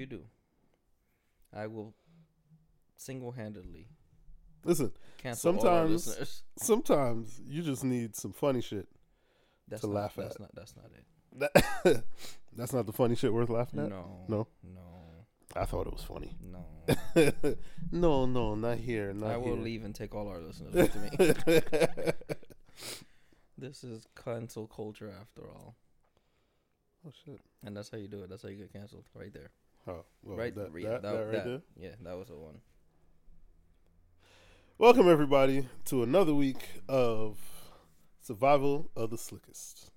you do, I will single-handedly Listen, cancel all our Sometimes- sometimes you just need some funny shit. That's to not, laugh that's at. Not, that's not it. That, that's not the funny shit worth laughing at. No. No? No. I thought it was funny. No. no, no, not here. Not I will here. leave and take all our listeners with me. This is cancel culture after all, oh shit! and that's how you do it. That's how you get canceled, right there. Oh, well, right, that, yeah, that, that right that- there. Yeah, that was the one. Welcome everybody to another week of survival of the slickest.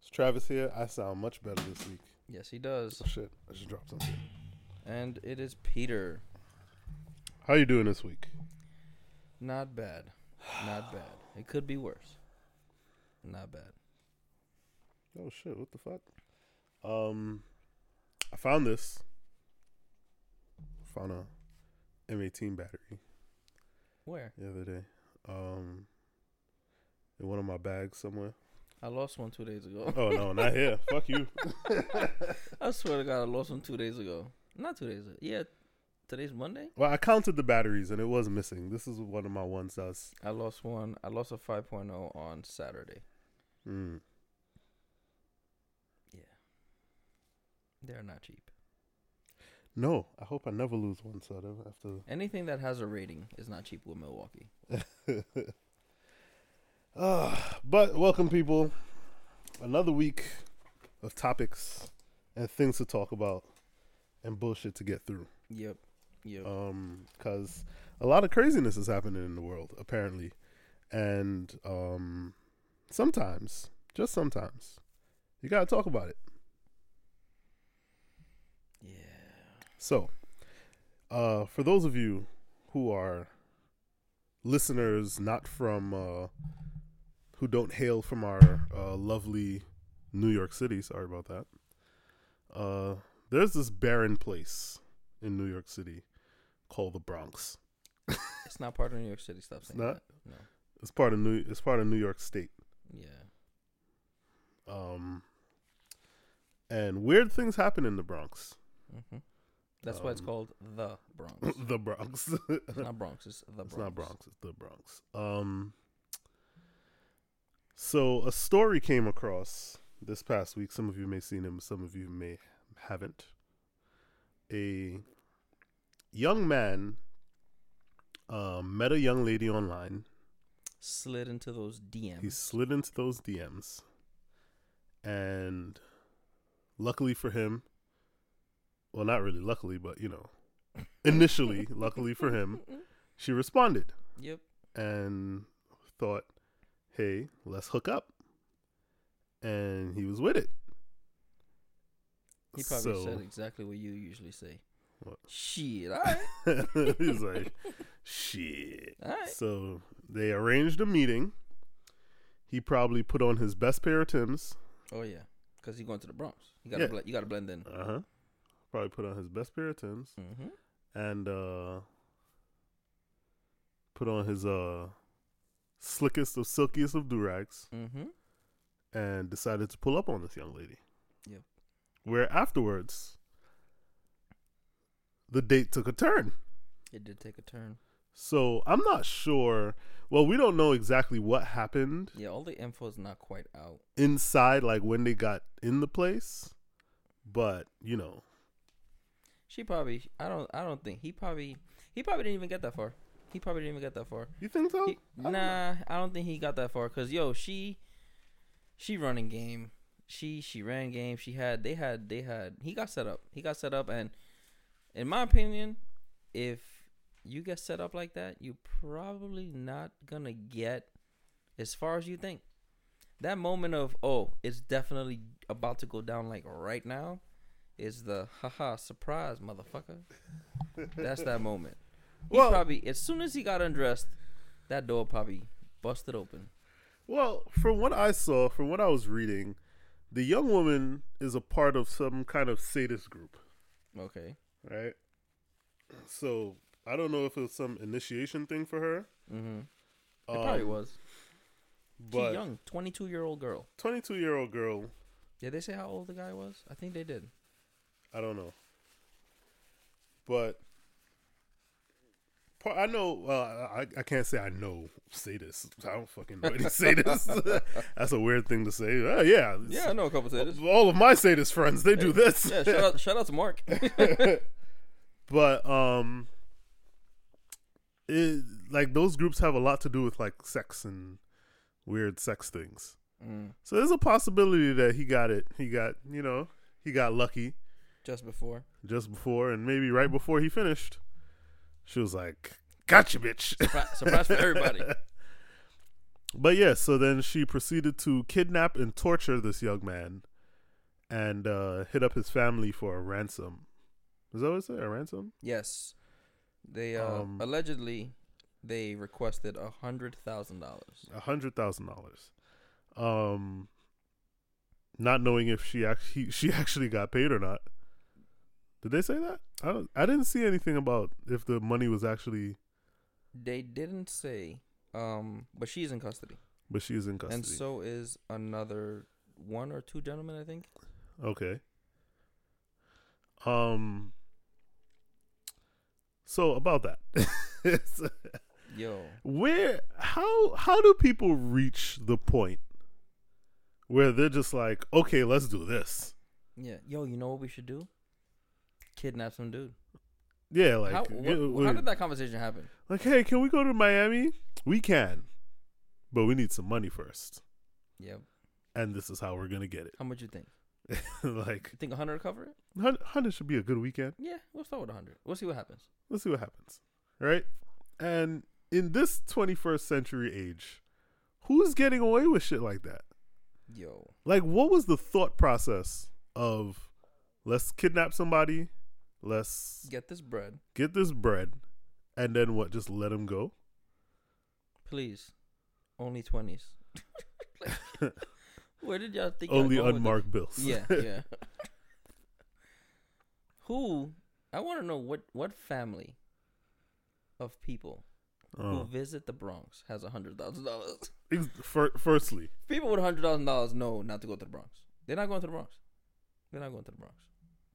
It's Travis here. I sound much better this week. Yes, he does. Oh shit! I just dropped something. And it is Peter. How you doing this week? Not bad. Not bad. It could be worse. Not bad. Oh shit! What the fuck? Um, I found this. Found a M18 battery Where? the other day. Um, in one of my bags somewhere. I lost one two days ago. Oh no, not here. Fuck you. I swear to God, I lost one two days ago. Not two days ago. Yeah, today's Monday. Well, I counted the batteries and it was missing. This is one of my ones that's. I lost one. I lost a 5.0 on Saturday. Mm. Yeah. They're not cheap. No, I hope I never lose one. So I don't have to. Anything that has a rating is not cheap with Milwaukee. Uh, but welcome, people. Another week of topics and things to talk about and bullshit to get through. Yep. Yep. Um, because a lot of craziness is happening in the world, apparently, and um, sometimes, just sometimes, you gotta talk about it. So, uh, for those of you who are listeners not from uh, who don't hail from our uh, lovely New York City, sorry about that. Uh, there's this barren place in New York City called the Bronx. It's not part of New York City. Stop saying not? that. No. It's part of New. It's part of New York State. Yeah. Um, and weird things happen in the Bronx. hmm That's why it's Um, called the Bronx. the Bronx. it's not Bronx. It's the Bronx. It's not Bronx. It's the Bronx. Um. So a story came across this past week. Some of you may have seen him. Some of you may haven't. A young man um, met a young lady online. Slid into those DMs. He slid into those DMs, and luckily for him, well, not really luckily, but you know, initially, luckily for him, she responded Yep. and thought, "Hey, let's hook up." And he was with it. He probably So- said exactly what you usually say. What? Shit. All right. He's like, "Shit." All right. So they arranged a meeting. He probably put on his best pair of Tims. Oh yeah, because he's going to the Bronx. You gotta Yeah. bl- you gotta blend in. Uh huh. Probably put on his best pair of Tims Mm-hmm. and uh put on his uh slickest of silkiest of durags Mm-hmm. and decided to pull up on this young lady. Yep. Where afterwards, the date took a turn. It did take a turn. So I'm not sure. Well, we don't know exactly what happened Yeah, all the info is not quite out. inside, like when they got in the place. But you know, She probably. I don't. I don't think he probably. He probably didn't even get that far. He probably didn't even get that far. you think so? He, I don't know. nah, I don't think he got that far. Cause yo, she, she running game. She she ran game. She had they had they had. He got set up. He got set up, and in my opinion, if you get set up like that, you probably not gonna get as far as you think. That moment of oh, it's definitely about to go down like right now, is the haha surprise, motherfucker. That's that moment. He Well- probably as soon as he got undressed, that door probably busted open. Well, from what I saw, from what I was reading, the young woman is a part of some kind of sadist group, Okay. right? So I don't know if it was some initiation thing for her. Mm-hmm. It probably um, was. She's But young, twenty-two year old girl. twenty-two year old girl, Did they say how old the guy was? I think they did. I don't know. but part- I know. Well, I I can't say I know sadists. I don't fucking know any sadists. That's a weird thing to say. Uh, yeah, Yeah, I know a couple sadists. All of my sadist friends, they do this. Yeah, shout out, shout out to Mark. but um, it like those groups have a lot to do with like sex and weird sex things. Mm, So there's a possibility that he got it. He got you know he got lucky just before. just before, and maybe right before he finished, she was like, "Gotcha, bitch." Surpri- surprise for everybody. But yeah, so then she proceeded to kidnap and torture this young man, and uh, hit up his family for a ransom. Is that what it said? A ransom? Yes, they uh, Um, allegedly they requested a hundred thousand dollars. A hundred thousand dollars. Um, not knowing if she actually she actually got paid or not. Did they say that? I don't, I didn't see anything about if the money was actually, They didn't say, um, but she's in custody, but she is in custody. and so is another one or two gentlemen, I think. Okay. Um. So about that, Yo, where how how do people reach the point where they're just like, okay, let's do this? yeah, yo, you know what we should do? Kidnap some dude. Yeah, like how, yeah, what, how did that conversation happen? like, hey, can we go to Miami? We can, but we need some money first, Yep. and this is how we're gonna get it. How much you think? like, You think a hundred will cover it? hun- hundred should be a good weekend. Yeah, we'll start with a hundred. We'll see what happens. let's see what happens. Right? And in this 21st century age, who's getting away with shit like that? Yo, Like, what was the thought process of let's kidnap somebody, let's get this bread, get this bread, and then what? Just let him go? please. Only twenties. Where did y'all think? Only going with this? unmarked bills. Yeah, yeah. Who? I want to know what what family of people who Oh. visit the Bronx has a hundred thousand dollars. Firstly, People with a hundred thousand dollars know not to go to the Bronx. They're not going to the Bronx. They're not going to the Bronx.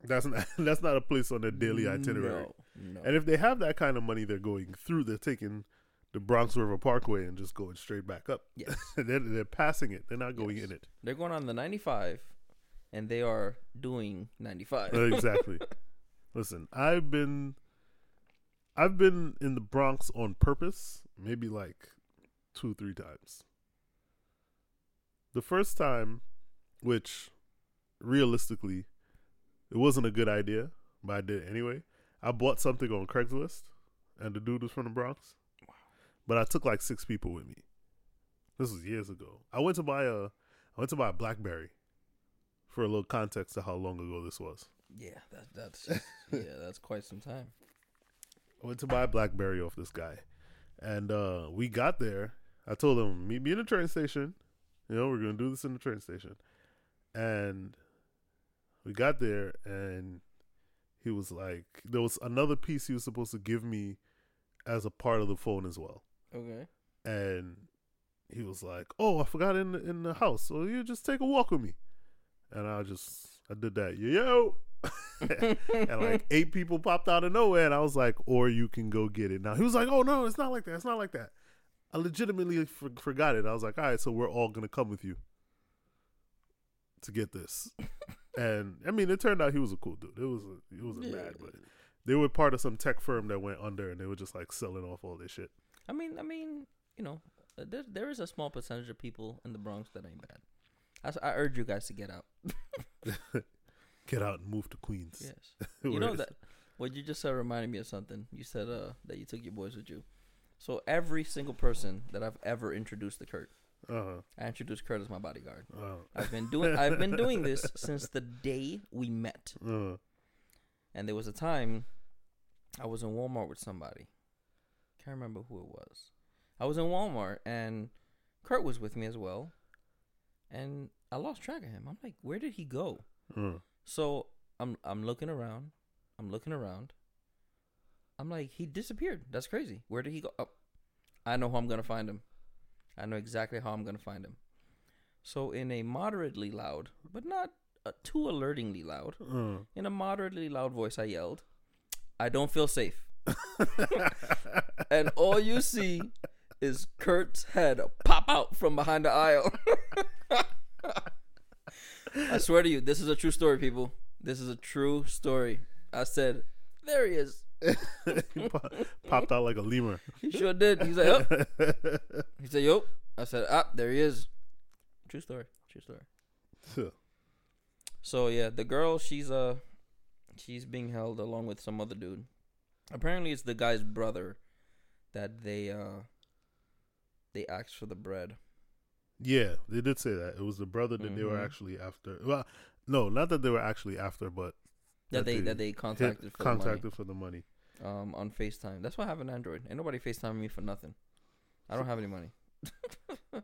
That's not that's not a place on their daily itinerary. No, no. And if they have that kind of money, they're going through. They're taking the Bronx River Parkway and just going straight back up. yes, they're, they're passing it. They're not going Yes. in it. they're going on the ninety-five, and they are doing ninety-five. Uh, exactly. Listen, I've been I've been in the Bronx on purpose, maybe like two, three times. The first time, which realistically it wasn't a good idea, but I did it anyway. I bought something on Craigslist and the dude was from the Bronx. But I took like six people with me. This was years ago. I went to buy a I went to buy a Blackberry for a little context of how long ago this was. yeah, that, that's yeah, that's quite some time. I went to buy a BlackBerry off this guy, and uh, we got there. I told him meet me in the train station. You know, we're gonna do this in the train station, and we got there, and he was like, there was another piece he was supposed to give me as a part of the phone as well, Okay. and he was like, "Oh, I forgot in the, in the house, so you just take a walk with me," and I just I did that, yo. and like eight people popped out of nowhere, and I was like, "Or you can go get it." Now he was like, "Oh no, it's not like that. It's not like that." I legitimately for- forgot it. I was like, "All right, so we're all gonna come with you to get this." and I mean, it turned out he was a cool dude. It was a, it wasn't bad, but they were part of some tech firm that went under, and they were just like selling off all this shit. I mean, I mean, you know, uh, there there is a small percentage of people in the Bronx that ain't bad. I urge you guys to get out. Get out and move to Queens. Yes. You know that what you just said reminded me of something. You said uh that you took your boys with you. So every single person that I've ever introduced to Kurt, Uh-huh. I introduced Kurt as my bodyguard. Uh, I've been doing I've been doing this since the day we met. uh, And there was a time I was in Walmart with somebody. Can't remember who it was. I was in Walmart and Kurt was with me as well. And I lost track of him. I'm like, where did he go? uh. So I'm I'm looking around. I'm looking around. I'm like, he disappeared. That's crazy. Where did he go? Oh, I know how I'm gonna find him. I know exactly how I'm gonna find him. So in a moderately loud, but not uh, too alertingly loud, Uh, in a moderately loud voice, I yelled, I don't feel safe. and all you see is Kurt's head pop out from behind the aisle. I swear to you, this is a true story, people. This is a true story. I said, there he is. He pop- popped out like a lemur. He sure did. He's like, oh. He said, yo. I said, ah, there he is. True story. True story. So yeah, the girl, she's uh, she's being held along with some other dude. Apparently, it's the guy's brother that they uh, they asked for the bread. yeah, they did say that. It was the brother that they were Mhm. actually after. Well, no, not that they were actually after, but That, That they they that they hit- contacted for contacted for the money. the money, um on Facetime. That's why I have an Android. Ain't nobody Facetiming me for nothing. I don't have any money.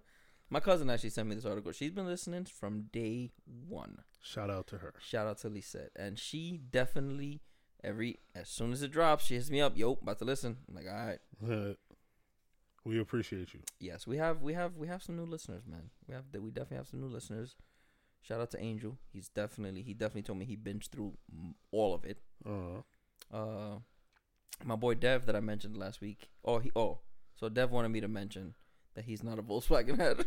My cousin actually sent me this article. She's been listening from day one. Shout out to her. Shout out to Lisette. And she definitely every as soon as it drops, she hits me up. Yo, about to listen. I'm like, all right. we appreciate you. Yes, we have we have we have some new listeners, man. We have we definitely have some new listeners. Shout out to Angel. He's definitely he definitely told me he binged through all of it. Uh, Uh, my boy Dev that I mentioned last week. Oh, he oh, so Dev wanted me to mention that he's not a Volkswagen head.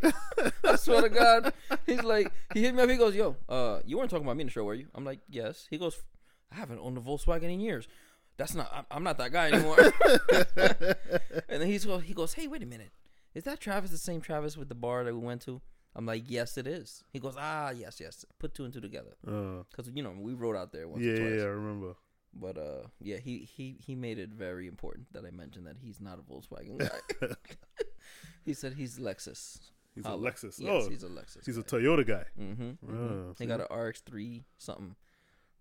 I swear to God, he's like he hit me up. He goes, "Yo, uh, you weren't talking about me in the show, were you?" I'm like, "Yes." He goes, "I haven't owned a Volkswagen in years. That's not. I'm, I'm not that guy anymore." and then he's go, he goes, "Hey, wait a minute. Is that Travis the same Travis with the bar that we went to?" I'm like, "Yes, it is." He goes, "Ah, yes, yes. Put two and two together uh, because you know we rode out there once yeah, or twice." yeah, I remember. But uh, yeah, he he he made it very important that I mentioned that he's not a Volkswagen guy. he said he's Lexus. He's a Lexus. Yes, oh, he's a Lexus. he's a. Toyota guy. Mm-hmm. Ah, He got an RX three something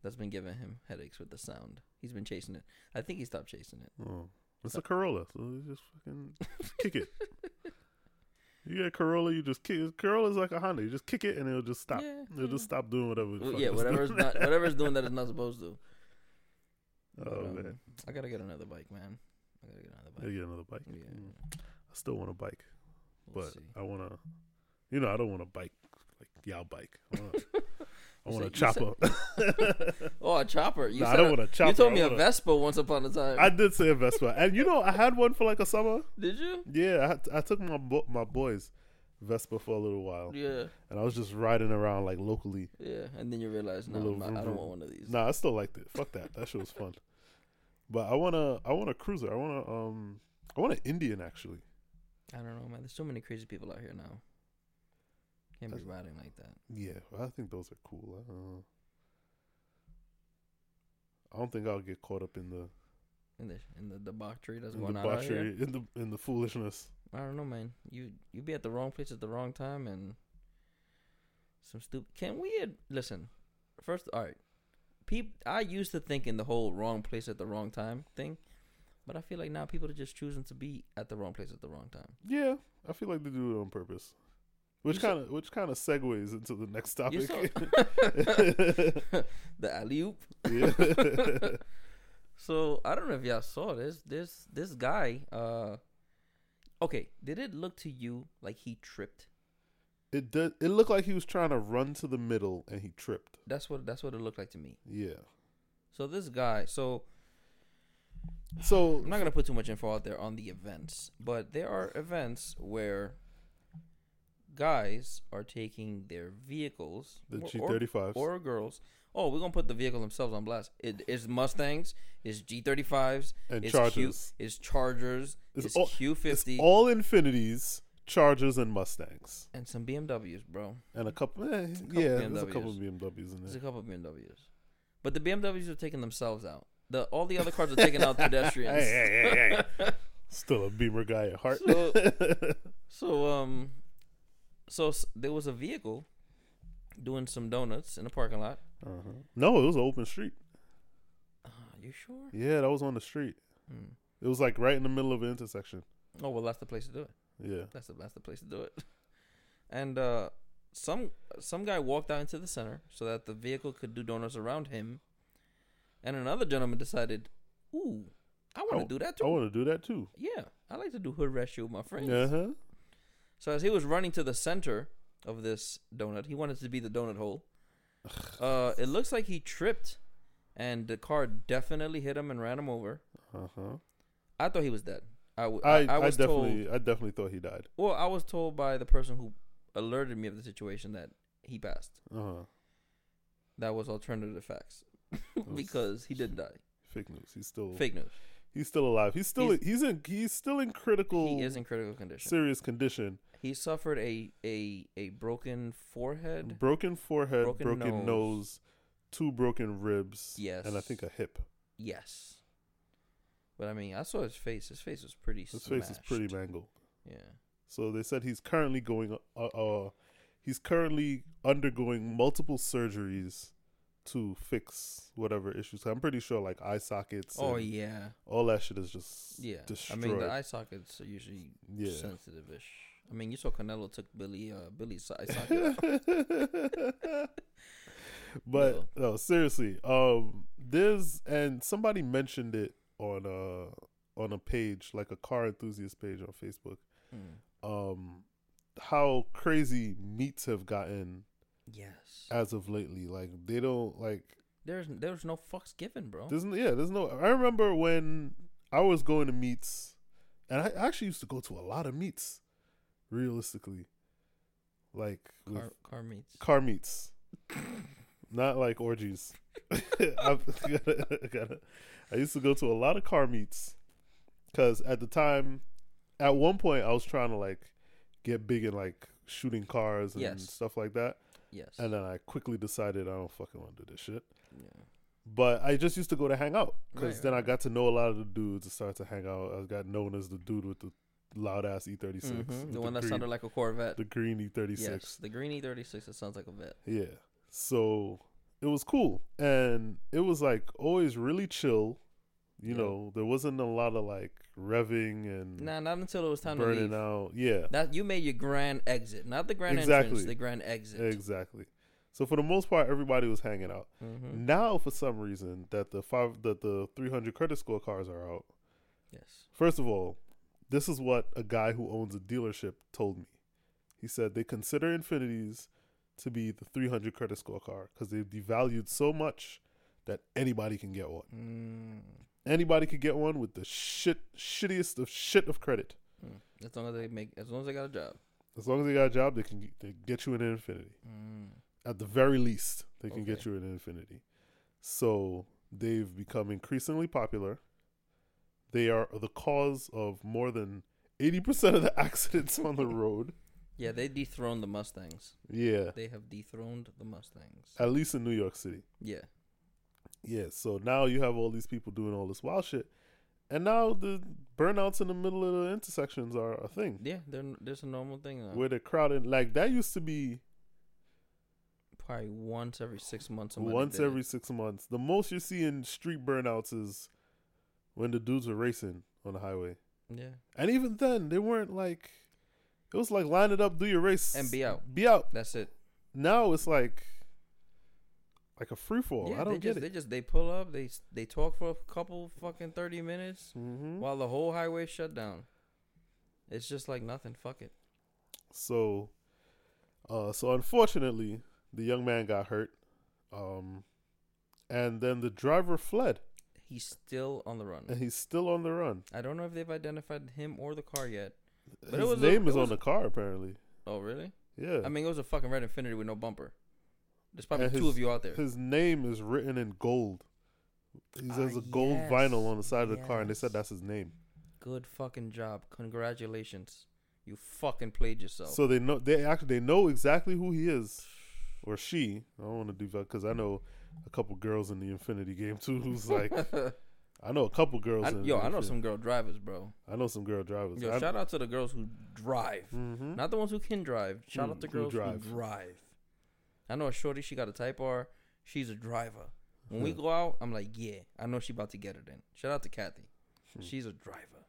that's been giving him headaches with the sound. He's been chasing it. I think he stopped chasing it. Oh, it's a Corolla, so just fucking just kick it. You get a Corolla, you just kick. Corolla's like a Honda. You just kick it and it'll just stop. Yeah, It'll just stop doing whatever. Well, yeah, whatever's doing. not whatever's doing that it's not supposed to. Oh But, um, man, I gotta get another bike, man. I gotta get another bike. get another bike. Yeah, Mm. I still want a bike, we'll but see. I want to. You know, I don't want a bike like y'all bike. I want. I want a said- chopper. Oh, a chopper. You Nah, I don't a- want a chopper. You told me a Vespa once upon a time. I did say a Vespa, and you know, I had one for like a summer. Did you? Yeah, I, I took my bo- my boys Vespa for a little while, Yeah, and I was just riding around like locally. yeah. And then you realize, no, little I'm not, vroom I don't want one of these. Nah, I still liked it. Fuck that. That shit was fun. But I want to I want a cruiser. I want to um I want an Indian actually. I don't know, man. There's so many crazy people out here now. Can't be riding like that. Yeah, I think those are cool. I don't know. I don't think I'll get caught up in the In the in the debauchery that's in going the on out here. debauchery, in the in the foolishness. I don't know, man. You you be at the wrong place at the wrong time and some stupid. Can we ad- listen? First, all right. Peop, I used to think in the whole wrong place at the wrong time thing, but I feel like now people are just choosing to be at the wrong place at the wrong time. Yeah, I feel like they do it on purpose. Which kind of which kind of segues into the next topic. saw- the alley oop. yeah. So I don't know if y'all saw this. This this guy. Uh, okay, did it look to you like he tripped? it did. It looked like he was trying to run to the middle and he tripped. That's what that's what it looked like to me. Yeah. So this guy. So So I'm not gonna put too much info out there on the events, but there are events where guys are taking their vehicles the or- G or- thirty five. or girls. Oh, we're gonna put the vehicle themselves on blast. It is Mustangs, it's G35s, and it's Chargers. Q, is Chargers, It's it's all- Q50, It's all Infinitis, Chargers, and Mustangs, and some BMWs, bro. and a couple. Eh, couple yeah, there's a couple BMWs. of BMWs in There's a couple of BMWs, but the BMWs are taking themselves out. The all the other cars are taking out pedestrians. Hey, hey, hey, hey. Still a Beamer guy at heart. So, so um, so there was a vehicle doing some donuts in the parking lot. Uh-huh. No, it was an open street. Uh, you sure? Yeah, that was on the street. Hmm. It was like right in the middle of an intersection. Oh well, that's the place to do it. Yeah. That's the that's the place to do it. And uh, some some guy walked out into the center so that the vehicle could do donuts around him, and another gentleman decided, "Ooh, I want Oh, to do that too. I want to do that too. yeah, I like to do hood rescue with my friends." Uh huh. So as he was running to the center of this donut, he wanted to be the donut hole. Uh, it looks like he tripped and the car definitely hit him and ran him over. Uh huh. I thought he was dead. I, w- I, I, I, was definitely told. I definitely thought he died. Well, I was told by the person who alerted me of the situation that he passed. Uh huh. That was alternative facts because he didn't die. Fake news. He's still Fake news. He's still alive. He's still He's- he's, in he's still in critical He is in critical condition. serious condition. He suffered a a a broken forehead. Broken forehead, broken, Broken nose. nose. two broken ribs, Yes. and I think a hip. Yes. But I mean, I saw his face. His face was pretty. His face is pretty mangled. Yeah. So they said he's currently going uh, uh he's currently undergoing multiple surgeries to fix whatever issues. I'm pretty sure like eye sockets Oh yeah. all that shit is just Yeah. destroyed. I mean, the eye sockets are usually yeah. sensitive-ish. I mean, you saw Canelo took Billy uh Billy's eye socket. but no, seriously, um, there's and somebody mentioned it on a on a page like a car enthusiast page on Facebook. Mm. Um, how crazy meets have gotten Yes. as of lately. Like they don't like There's there's no fucks given, bro. there's no, yeah there's no. I remember when I was going to meets, and I actually used to go to a lot of meets. Realistically, like car, car meets. car meets, not like orgies. Gotta, I used to go to a lot of car meets because at the time, at one point, I was trying to like get big in like shooting cars and Yes. stuff like that, Yes. and then I quickly decided I don't fucking want to do this shit. yeah. But I just used to go to hang out because Right, then right, I got to know a lot of the dudes and started to hang out. I got known as the dude with the loud ass E36, Mhm. with The one that green, sounded like a Corvette. the green E36. Yes. The green E36. It sounds like a vet. Yeah. So it was cool. And it was like always really chill. You Yeah. know, there wasn't a lot of like revving and Nah, not until it was time to burning out. Yeah. That you made your grand exit, not the grand Exactly. entrance, the grand exit. Exactly. So for the most part everybody was hanging out. hmm Now for some reason that the five that the 300 credit score cars are out. Yes. First of all, this is what a guy who owns a dealership told me. He said they consider Infinitis to be the 300 credit score car because they've devalued so much that anybody can get one. Mm. Anybody could get one with the shit, shittiest of shit of credit. Mm. As long as they make, as long as they got a job. As long as they got a job, they can they get you an Infiniti. Mm. At the very least, they can get you an Infiniti. So they've become increasingly popular. They are the cause of more than 80% of the accidents on the road. Yeah, they dethroned the Mustangs. Yeah. They have dethroned the Mustangs. At least in New York City. Yeah. Yeah. So now you have all these people doing all this wild shit. And now the burnouts in the middle of the intersections are a thing. Yeah, they're, there's a normal thing now. Where they're crowded. Like that used to be Probably once every six months. once did every six months. The most you see in street burnouts is when the dudes are racing on the highway. Yeah. And even then, they weren't like. It was like line it up, do your race, And be out. Be out. That's it. Now it's like, like a free fall. yeah, I don't they get just, it. They just they pull up. They they talk for a couple fucking thirty minutes hmm while the whole highway shut down. It's just like nothing. Fuck it. So, uh, so unfortunately, the young man got hurt, um, and then the driver fled, He's still on the run. and he's still on the run. I don't know if they've identified him or the car yet. But it His a- name it is on the car apparently. Oh really? Yeah, I mean, it was a fucking red Infiniti with no bumper. There's probably And two of you out there. his name is written in gold. He Ah, has a gold yes, vinyl on the side of the car, and they said that's his name. Good fucking job. Congratulations. You fucking played yourself. So they know they actually they know exactly who he is, or she. I don't want to do that because I know a couple girls in the Infiniti game too. Who's like, I know a couple girls. I, in yo, I know some girl drivers, bro. I know some girl drivers. Yo, I, shout out to the girls who drive. Mhm. Not the ones who can drive. Shout Who- out to who girls drive. who drive. I know a shorty. She got a Type R. She's a driver. When we go out, I'm like, yeah, I know she about to get it in. Shout out to Kathy. Hmm. She's a driver.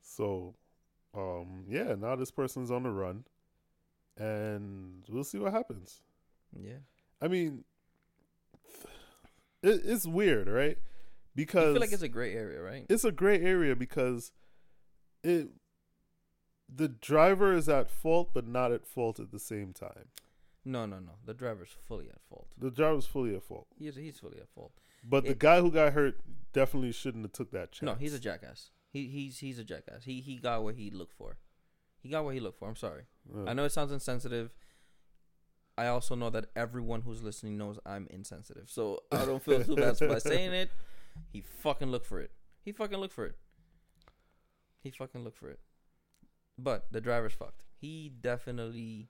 So, um, yeah, now this person's on the run, and we'll see what happens. Yeah. I mean, it, it's weird, right? Because I feel like it's a gray area, right? it's a gray area because it the driver is at fault, but not at fault at the same time. No, no, no. The driver's fully at fault. The driver's fully at fault. He's he's fully at fault. But the It- guy who got hurt definitely shouldn't have took that chance. No, he's a jackass. He he's he's a jackass. He he got what he looked for. He got what he looked for. I'm sorry. Uh, I know it sounds insensitive. I also know that everyone who's listening knows I'm insensitive. So I don't feel too bad by saying it. He fucking looked for it. He fucking looked for it. He fucking looked for it. But the driver's fucked. He definitely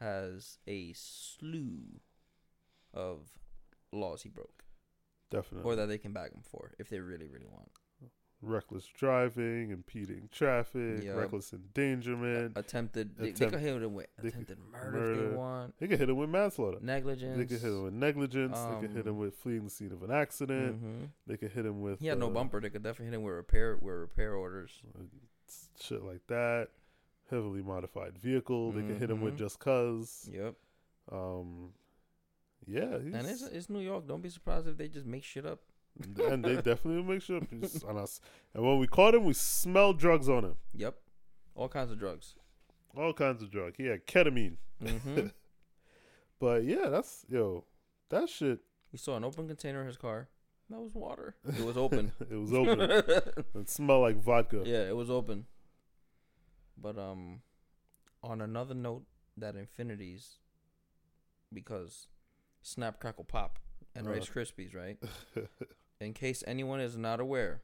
has a slew of laws he broke. definitely Or that they can bag him for if they really, really want. reckless driving, impeding traffic, Yep. reckless endangerment. Attempted they, they could hit him with attempted murder, if they murder. want. They could hit him with manslaughter. Negligence. They could hit him with negligence. they could hit him um, with fleeing the scene of an accident. hmm They could hit him with He had no uh, bumper. They could definitely hit him with repair with repair orders. shit like that. Heavily modified vehicle. They could hit him with Mhm. just cause. Yep. Um, yeah, And it's it's New York. Don't be surprised if they just make shit up. and they definitely make shit he's on us. And when we caught him, we smelled drugs on him. Yep. All kinds of drugs. All kinds of drug. He had ketamine. hmm But yeah, that's yo, that shit. we saw an open container in his car. That was water. It was open. it was open. it smelled like vodka. yeah, it was open. But um, on another note, that Infinitis, because Snap Crackle Pop and Uh. Rice Krispies, right? In case anyone is not aware,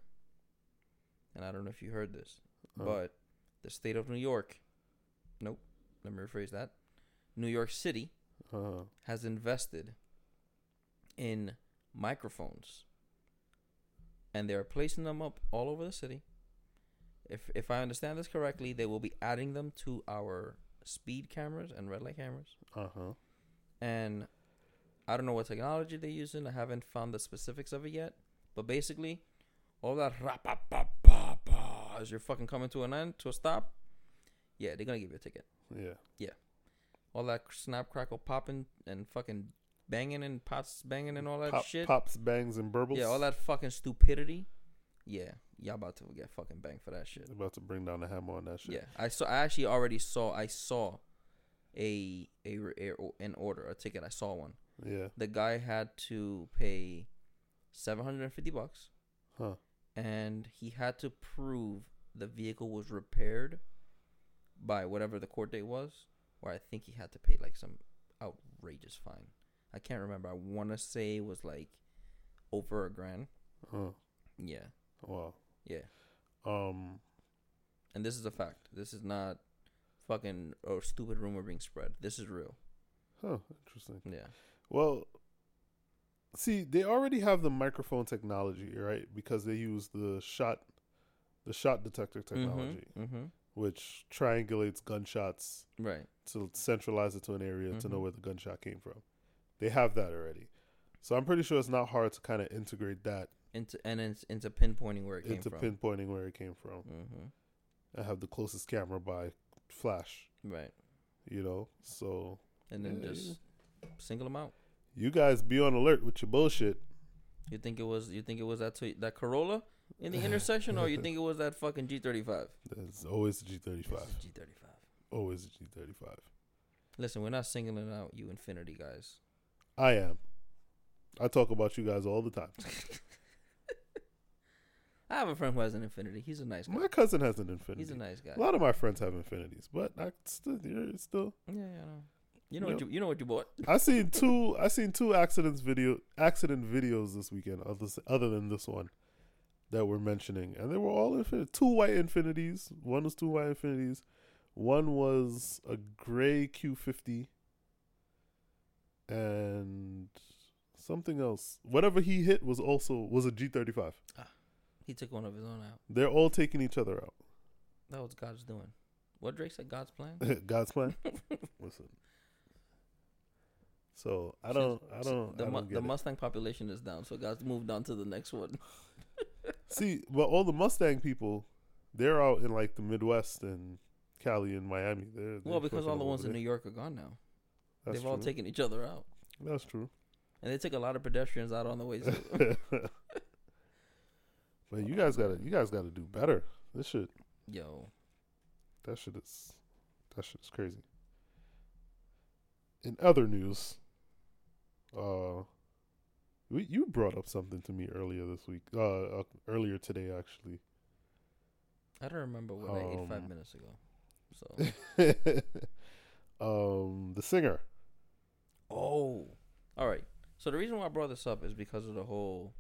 and I don't know if you heard this, Uh. but the state of New York, nope, let me rephrase that. New York City Uh, has invested in microphones and they're placing them up all over the city. If if I understand this correctly, they will be adding them to our speed cameras and red light cameras. uh huh. And I don't know what technology they're using. I haven't found the specifics of it yet. But basically, all that rap-a-pa-pa-pa as you're fucking coming to an end, to a stop, yeah, they're gonna give you a ticket. Yeah. Yeah. All that snap, crackle, popping, and fucking banging and pots banging and all that Pop, shit. Pops, bangs, and burbles. Yeah, all that fucking stupidity. Yeah, y'all about to get fucking banged for that shit. About to bring down the hammer on that shit. Yeah, I saw. I actually already saw. I saw a a, a an order, a ticket. I saw one. Yeah. The guy had to pay seven hundred and fifty bucks, Huh. and he had to prove the vehicle was repaired by whatever the court date was. Or I think he had to pay like some outrageous fine. I can't remember. I want to say it was like over a grand. Huh. Yeah, Wow. yeah. Um. And this is a fact. This is not fucking a stupid rumor being spread. This is real. Huh. Interesting. Yeah. Well, see, they already have the microphone technology, right? Because they use the shot, the shot detector technology, Mm-hmm. which triangulates gunshots Right. to centralize it to an area to know Mhm. where the gunshot came from. They have that already. So I'm pretty sure it's not hard to kind of integrate that Into and it's into pinpointing where it came from. into from. pinpointing where it came from. mm-hmm. I have the closest camera by flash, Right. you know. So And then Yeah, just single them out. you guys be on alert with your bullshit. You think it was? You think it was that Toy- that Corolla in the intersection, or you think it was that fucking G thirty five? There's always the G35. G thirty five. Always the G35. Listen, we're not singling out you Infiniti guys. I am. I talk about you guys all the time. I have a friend who has an Infiniti. He's a nice guy. My cousin has an Infiniti. He's a nice guy. A lot of my friends have Infinitis, but I still, you're still. Yeah, yeah. I know. You know Yep. what you you know what you bought. I seen two. I seen two accidents video accident videos this weekend. Other other than this one that we're mentioning, and they were all Infiniti. Two white Infinitis. One was two white Infinitis. One was a gray Q50, and something else. Whatever he hit was also was a G35. He took one of his own out. They're all taking each other out. That was God's doing. What Drake said, God's plan. God's plan. Listen. So I don't, I don't, The, I don't the get it. Mustang population is down, so God's moved on to the next one. See, but all the Mustang people, they're out in like the Midwest and Cali and Miami. They're, well, they're because all the ones in. New York are gone now. That's They've all taken each other out, That's true. and they took a lot of pedestrians out on the way. too. But you guys gotta, you guys gotta do better. This shit, Yo, that shit is, that shit is crazy. In other news, uh, we, you brought up something to me earlier this week. Uh, uh earlier today actually. I don't remember what I ate five Um, minutes ago. So um, the singer. Oh, all right. So the reason why I brought this up is because of the whole,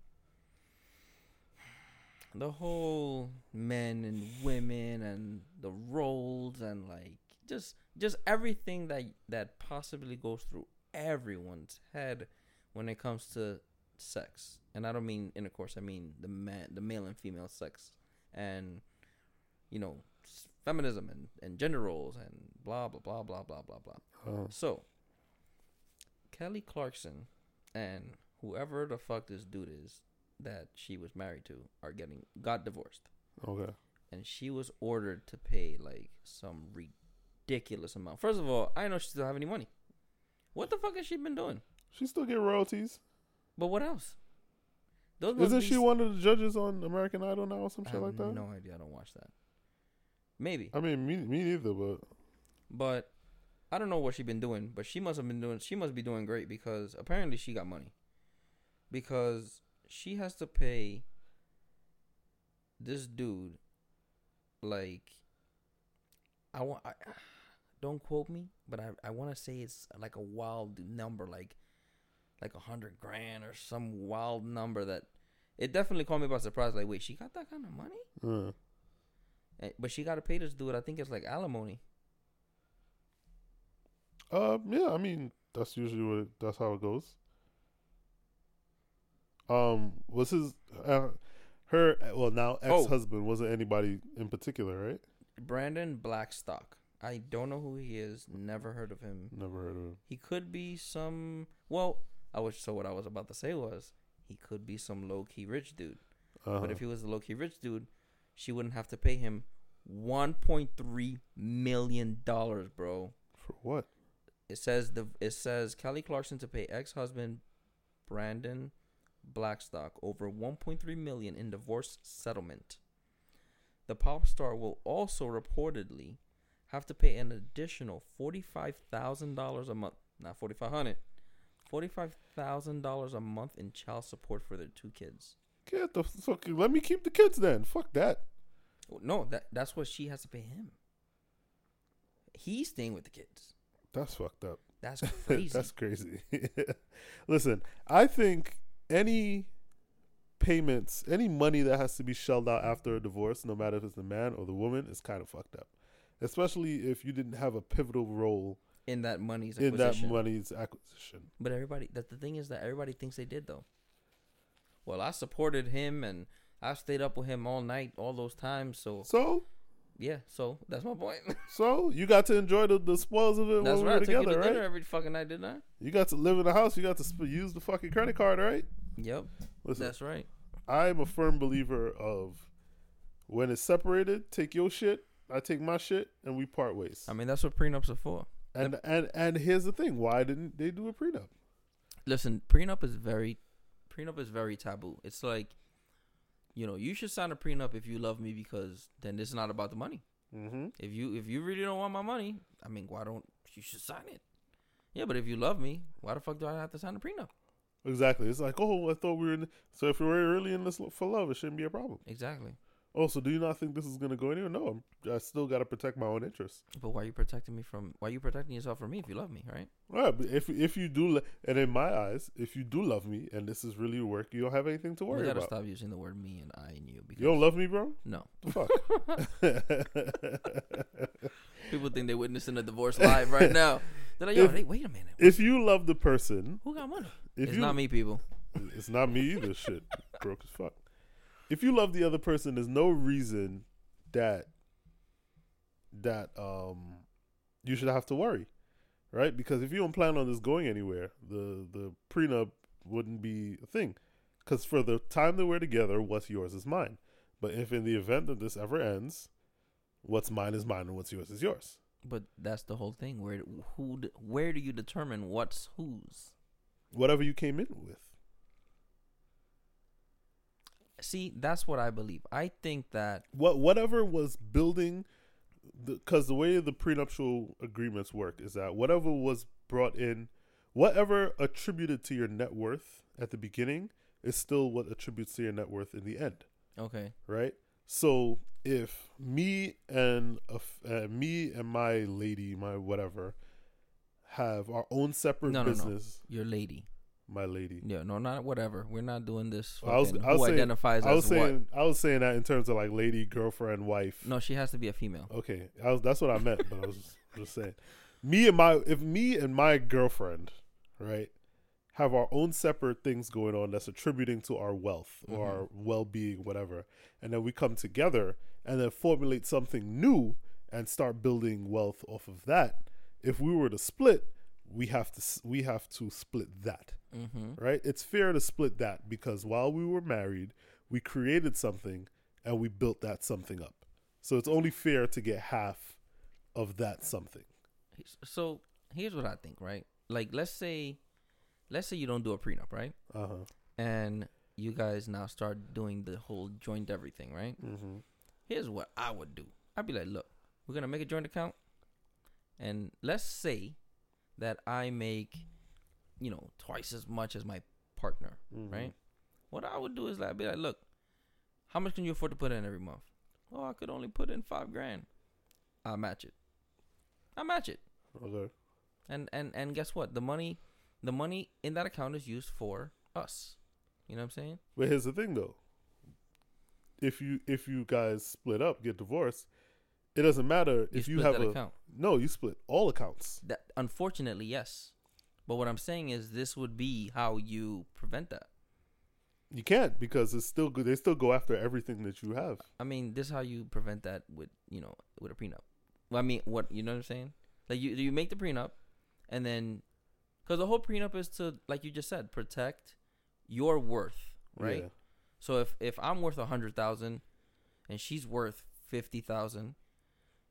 the whole men and women and the roles and like just just everything that that possibly goes through everyone's head when it comes to sex. And I don't mean intercourse. I mean the man, the male and female sex, and you know feminism and, and gender roles and blah blah blah blah blah blah blah. Uh, So, Kelly Clarkson and whoever the fuck this dude is that she was married to are getting got divorced, okay. and she was ordered to pay like some ridiculous amount. First of all, I know she still have any money. What the fuck has she been doing? She still get royalties. But what else? Those Isn't she s- one of the judges on American Idol now or some I shit have like that? no idea. I don't watch that. Maybe, I mean, me, me neither, but but I don't know what she been doing. But she must have been doing. She must be doing great because apparently she got money. Because she has to pay this dude like I want. I, don't quote me, but I I want to say it's like a wild number, like like a hundred grand or some wild number that it definitely caught me by surprise. Like, wait, she got that kind of money? Eh, But she got to pay this dude. I think it's like alimony. uh, yeah. I mean, that's usually what it, that's how it goes. Um, was his uh, her well now Oh. ex husband wasn't anybody in particular, right? Brandon Blackstock. I don't know who he is. Never heard of him. Never heard of him. He could be some. Well, I was so what I was about to say was he could be some low key rich dude. Uh-huh. But if he was a low key rich dude, she wouldn't have to pay him one point three million dollars, bro. for what? It says the it says Kelly Clarkson to pay ex husband Brandon Blackstock over 1.3 million in divorce settlement. The pop star will also reportedly have to pay an additional forty-five thousand dollars a month, not forty-five hundred, forty-five thousand dollars a month in child support for their two kids. Get the fuck. Let me keep the kids then. Fuck that. No, that that's what she has to pay him. He's staying with the kids. That's fucked up. That's crazy. That's crazy. Listen, I think any payments, any money that has to be shelled out after a divorce, no matter if it's the man or the woman, is kind of fucked up. Especially if you didn't have a pivotal role in that money's in that money's acquisition. But everybody, that the thing is that everybody thinks they did though. Well, I supported him and I stayed up with him all night, all those times. So So, yeah, so that's my point. so you got to enjoy the, the spoils of it that's when we right. I were together, to right? every fucking night, didn't I? You got to live in the house. You got to sp- use the fucking credit card, right? Yep, Listen, that's right. I'm a firm believer of when it's separated, take your shit, I take my shit, and we part ways. I mean, that's what prenups are for. And and and here's the thing: why didn't they do a prenup? Listen, prenup is very, prenup is very taboo. It's like, you know, you should sign a prenup if you love me because then it's not about the money. Mm-hmm. If you if you really don't want my money, I mean, why don't you should sign it? Yeah, but if you love me, why the fuck do I have to sign a prenup? Exactly. It's like, oh, I thought we were in. So if we were really in this for love, it shouldn't be a problem. Exactly. Oh, so do you not think this is gonna go anywhere? No, I'm, I still got to protect my own interests. But why are you protecting me from? Why are you protecting yourself from me if you love me, right? Right. but if if you do, and in my eyes, if you do love me, and this is really work, you don't have anything to worry about. We gotta about. stop using the word me and I and you because You don't love me, bro. no. Fuck. People think they're witnessing a divorce live right now. They're like, yo, If- hey, wait a minute. if you love the person, Who got money? if it's you not me, people. It's not me either. Shit, broke as fuck. If you love the other person, there's no reason that that um you should have to worry, right? Because if you don't plan on this going anywhere, the the prenup wouldn't be a thing. Because for the time that we're together, what's yours is mine. But if in the event that this ever ends, what's mine is mine and what's yours is yours. But that's the whole thing. Where who? Where do you determine what's whose? Whatever you came in with. See, that's what I believe. I think that what whatever was building because the, way the prenuptial agreements work is that whatever was brought in whatever attributed to your net worth at the beginning is still what attributes to your net worth in the end, Okay. right? So if me and uh, me and my lady, my whatever, have our own separate No, no, no. business, Your lady. My lady. Yeah, no, not whatever. We're not doing this. I was- I was who saying- identifies I was as what? I was saying that in terms of like lady, girlfriend, wife. No, she has to be a female. Okay, I was, that's what I meant, but I was just, just saying. Me and my if me and my girlfriend, right, have our own separate things going on that's attributing to our wealth or Mhm. our well-being, whatever, and then we come together and then formulate something new and start building wealth off of that. If we were to split, we have to we have to split that Mm-hmm. right? It's fair to split that because while we were married, we created something and we built that something up. So it's only fair to get half of that something. So here's what I think, right? Like, let's say, let's say you don't do a prenup, right? Uh huh. And you guys now start doing the whole joint everything, right? Mm-hmm. Here's what I would do. I'd be like, look, we're gonna make a joint account, and let's say that I make, you know, twice as much as my partner, Mm-hmm. right? What I would do is like, I'd be like, look, how much can you afford to put in every month? Oh, I could only put in five grand. I match it. I match it. Okay. And and and guess what? The money, the money in that account is used for us. You know what I'm saying? But here's the thing, though. If you if you guys split up, get divorced, it doesn't matter if you split have a account. no. You split all accounts. That unfortunately, yes. But what I'm saying is, this would be how you prevent that. You can't because it's still good. They still go after everything that you have. I mean, this is how you prevent that with you know with a prenup. Well, I mean, what you know what I'm saying? Like you you make the prenup, and then because the whole prenup is to like you just said protect your worth, right? Yeah. So if if I'm worth a hundred thousand, and she's worth fifty thousand,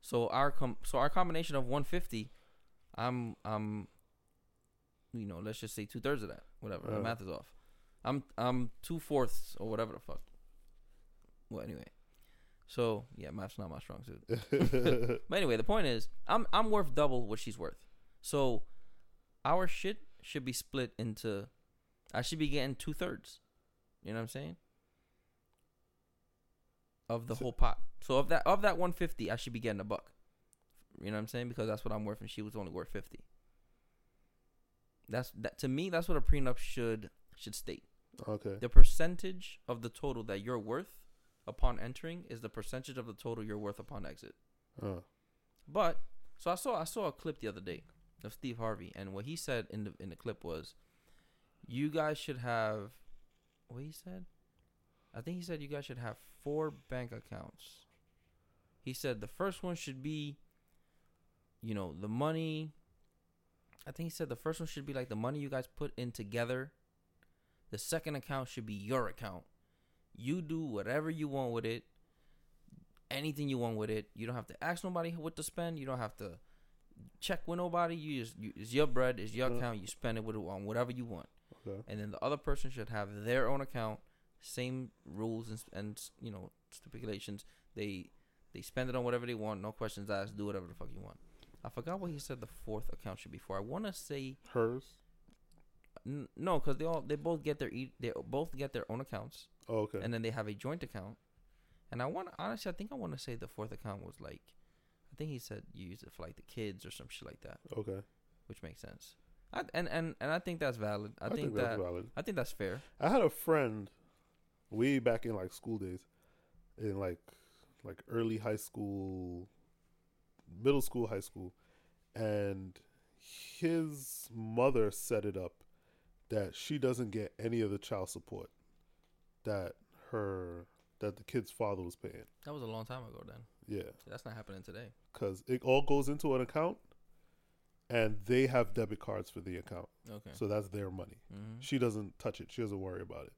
so our com so our combination of one fifty, I'm I'm, you know, let's just say two thirds of that. Whatever the Uh. math is off. I'm I'm two fourths or whatever the fuck. Well, anyway, so yeah, math's not my strong suit. But anyway, the point is, I'm I'm worth double what she's worth. So our shit should be split into. I should be getting two thirds. You know what I'm saying? Of the So- whole pot. So of that of that 150, I should be getting a buck. You know what I'm saying? Because that's what I'm worth, and she was only worth 50. That's that to me. That's what a prenup should should state. okay. The percentage of the total that you're worth upon entering is the percentage of the total you're worth upon exit. Uh, But so I saw I saw a clip the other day of Steve Harvey, and what he said in the in the clip was, you guys should have, what he said, I think he said you guys should have four bank accounts. He said the first one should be, you know, the money. I think he said the first one should be like the money you guys put in together. The second account should be your account. You do whatever you want with it anything you want with it. You don't have to ask nobody what to spend. You don't have to check with nobody. You just you, it's your bread, it's your account. You spend it with on whatever you want, okay. and then the other person should have their own account, same rules and, and you know stipulations. They they spend it on whatever they want, no questions asked. Do whatever the fuck you want. I forgot what he said the fourth account should be for. I want to say Hers. n- no, because they all they both get their e- they both get their own accounts Oh, okay. and then they have a joint account. And I want honestly, I think I want to say the fourth account was like, I think he said you use it for like the kids or some shit like that, okay. which makes sense. I, and and and I think that's valid. I, think, that's that valid. I think that's fair. I had a friend way back in like school days, in like like early high school, middle school, high school, and his mother set it up that she doesn't get any of the child support that her that the kid's father was paying. That was a long time ago. Then Yeah, that's not happening today. because it all goes into an account, and they have debit cards for the account, Okay. so that's their money. hmm She doesn't touch it. She doesn't worry about it.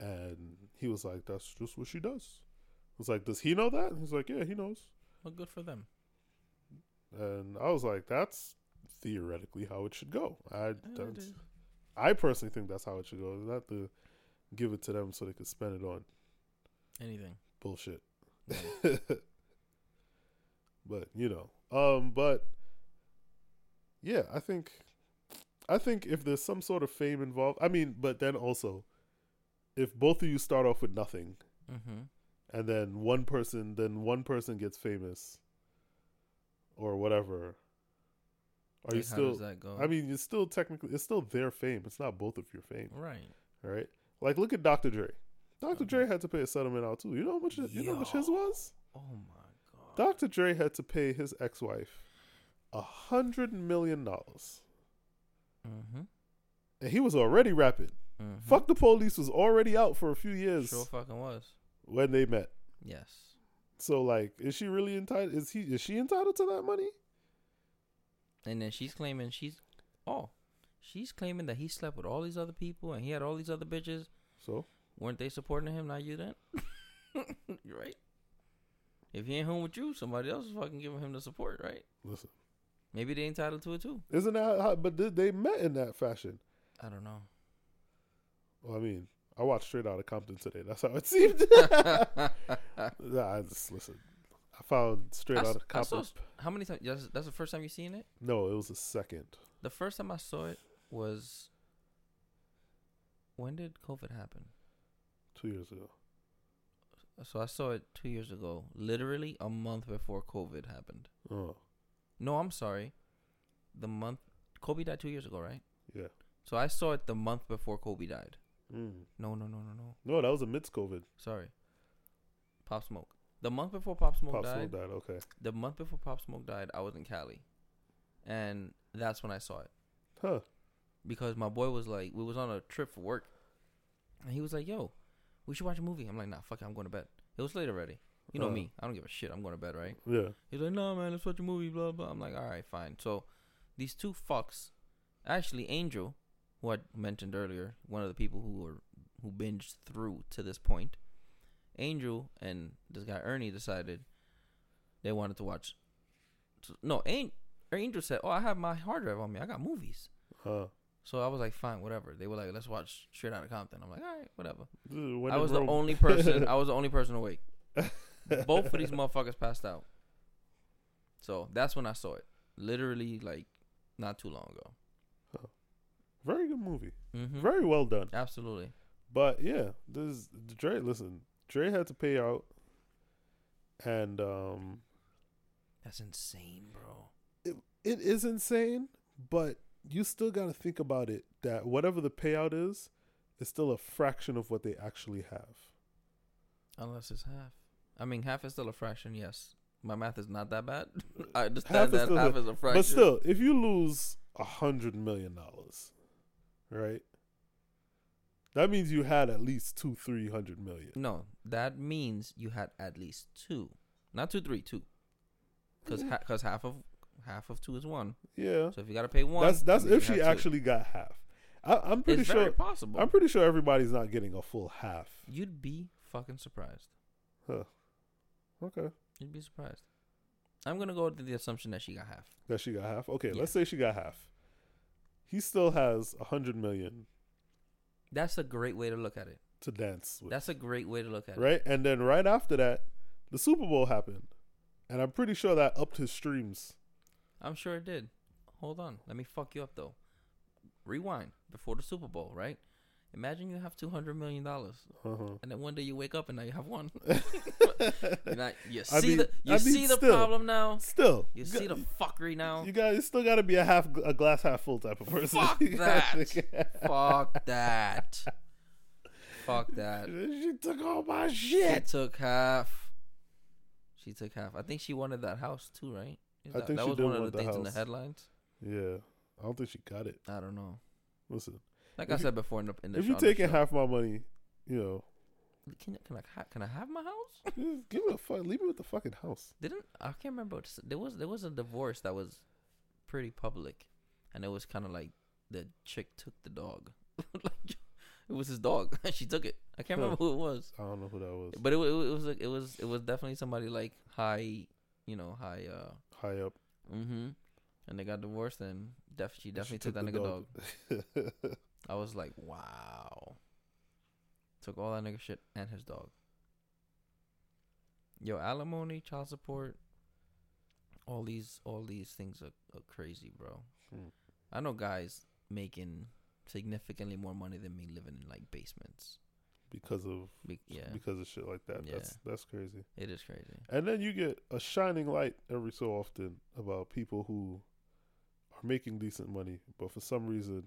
And he was like, "That's just what she does." I was like, "Does he know that?" And He's like, "Yeah, he knows." Well, good for them. And I was like, "That's theoretically how it should go." I don't. I personally think that's how it should go. Not to give it to them so they could spend it on Anything. bullshit. Yeah. but you know, um, but yeah, I think I think if there's some sort of fame involved, I mean, but then also, if both of you start off with nothing, Mm-hmm. And then one person, then one person gets famous, or whatever. Are you how still? does that go? I mean, it's still technically, it's still their fame. It's not both of your fame, right. right? Like, look at Dr. Dre. Dr. Mhm. Dre had to pay a settlement out too. You know how much? You know how much his was? Oh my god. Dr. Dre had to pay his ex-wife a hundred million dollars, Mm-hmm. and he was already rapping. mm-hmm. Fuck the police was already out for a few years Sure fucking was. When they met. Yes. So like, is she really entitled? Is he? Is she entitled to that money? And then she's claiming she's oh, she's claiming that he slept with all these other people and he had all these other bitches. So Weren't they supporting him? Not you then. You're right. If he ain't home with you, somebody else is fucking giving him the support, right? listen, Maybe they entitled to it too. isn't that? How, but they- they met in that fashion. I don't know. Well, I mean, I watched Straight Outta Compton today. That's how it seemed. nah, I just listen. I found Straight Outta I saw Compton. How many times? That's, that's the first time you seen it. No, it was the second. The first time I saw it was. When did COVID happen? Two years ago. So I saw it two years ago, literally a month before COVID happened. Oh, No, I'm sorry. The month Kobe died two years ago, right? yeah. So I saw it the month before Kobe died. Mm. No, no, no, no, no. No, that was amidst COVID. Sorry. Pop Smoke. The month before Pop Smoke died. Pop died. Smoke died. Okay. The month before Pop Smoke died, I was in Cali, and that's when I saw it Huh. because my boy was like, we was on a trip for work, and he was like, "Yo, we should watch a movie." I'm like, "Nah, fuck it, I'm going to bed." It was late already. You know Uh. me. I don't give a shit. I'm going to bed, right? Yeah. He's like, no, man, let's watch a movie, blah, blah. I'm like, all right, fine. So these two fucks, actually, Angel, who I mentioned earlier, one of the people who were who binged through to this point, Angel and this guy Ernie decided they wanted to watch. No, An- Angel said, "Oh, I have my hard drive on me. I got movies." Huh. So I was like, "Fine, whatever." They were like, "Let's watch Straight Outta Compton." I'm like, "All right, whatever." Dude, I was the only person. I was the only person awake. Both of these motherfuckers passed out. So that's when I saw it. Literally, like, not too long ago. Very good movie. Mm-hmm. Very well done. Absolutely. But yeah, this Dre. Listen, Dre had to pay out, and um, That's insane, bro. It, it is insane. But you still got to think about it. That whatever the payout is, is still a fraction of what they actually have. Unless it's half. I mean, half is still a fraction. Yes, my math is not that bad. I Half understand is that half a- is a fraction. But still, if you lose a hundred million dollars, right? That means you had at least two, three hundred million. no, that means you had at least two, not two, three, two. Because because half of half of two is one. Yeah, So if you gotta pay one, that's that's if she have two. actually got half. I, I'm pretty It's sure. very possible. I'm pretty sure everybody's not getting a full half. You'd be fucking surprised. Huh. Okay, You'd be surprised. I'm gonna go with the assumption that she got half. that she got half. Okay, Yeah. let's say she got half. He still has a hundred million That's a great way to look at it. to dance with, That's a great way to look at it. right? And then right after that, the Super Bowl happened, and I'm pretty sure that upped his streams. I'm sure it did. Hold on. Let me fuck you up though. Rewind before the Super Bowl, right? Imagine you have two hundred million dollars, Uh-huh. and then one day you wake up and now you have one. You I see mean- the you I see the still. problem now. Still, You see the fuckery now. You got you still got to be a half a glass half full type of person. Fuck gotta- Fuck that. Fuck that. she took all my shit. She took half. She took half. I think she wanted that house too, right? I that, think that she was did one of the the things in the house. headlines. Yeah, I don't think she got it. I don't know. Listen, Like If I you- said before in the in the if you're on taking show. half my money, you know, can can I can I have my house? give me the fuck, leave me with the fucking house. Didn't I can't remember. There was there was a divorce that was pretty public, and it was kind of like the chick took the dog. like it was his dog. she took it. I can't remember who it was, I don't know who that was. but it, it, it was like it was it was definitely somebody like high, you know, high. uh High up, Mm-hmm. And they got divorced, and def- she definitely took, that the nigga dog. I was like, wow. Took all that nigga shit and his dog. Yo, alimony, child support, all these all these things are, are crazy, bro. Hmm. I know guys making significantly more money than me living in like basements. because of Be- yeah, because of shit like that. Yeah. That's that's crazy. it is crazy. And then you get a shining light every so often about people who are making decent money, but for some reason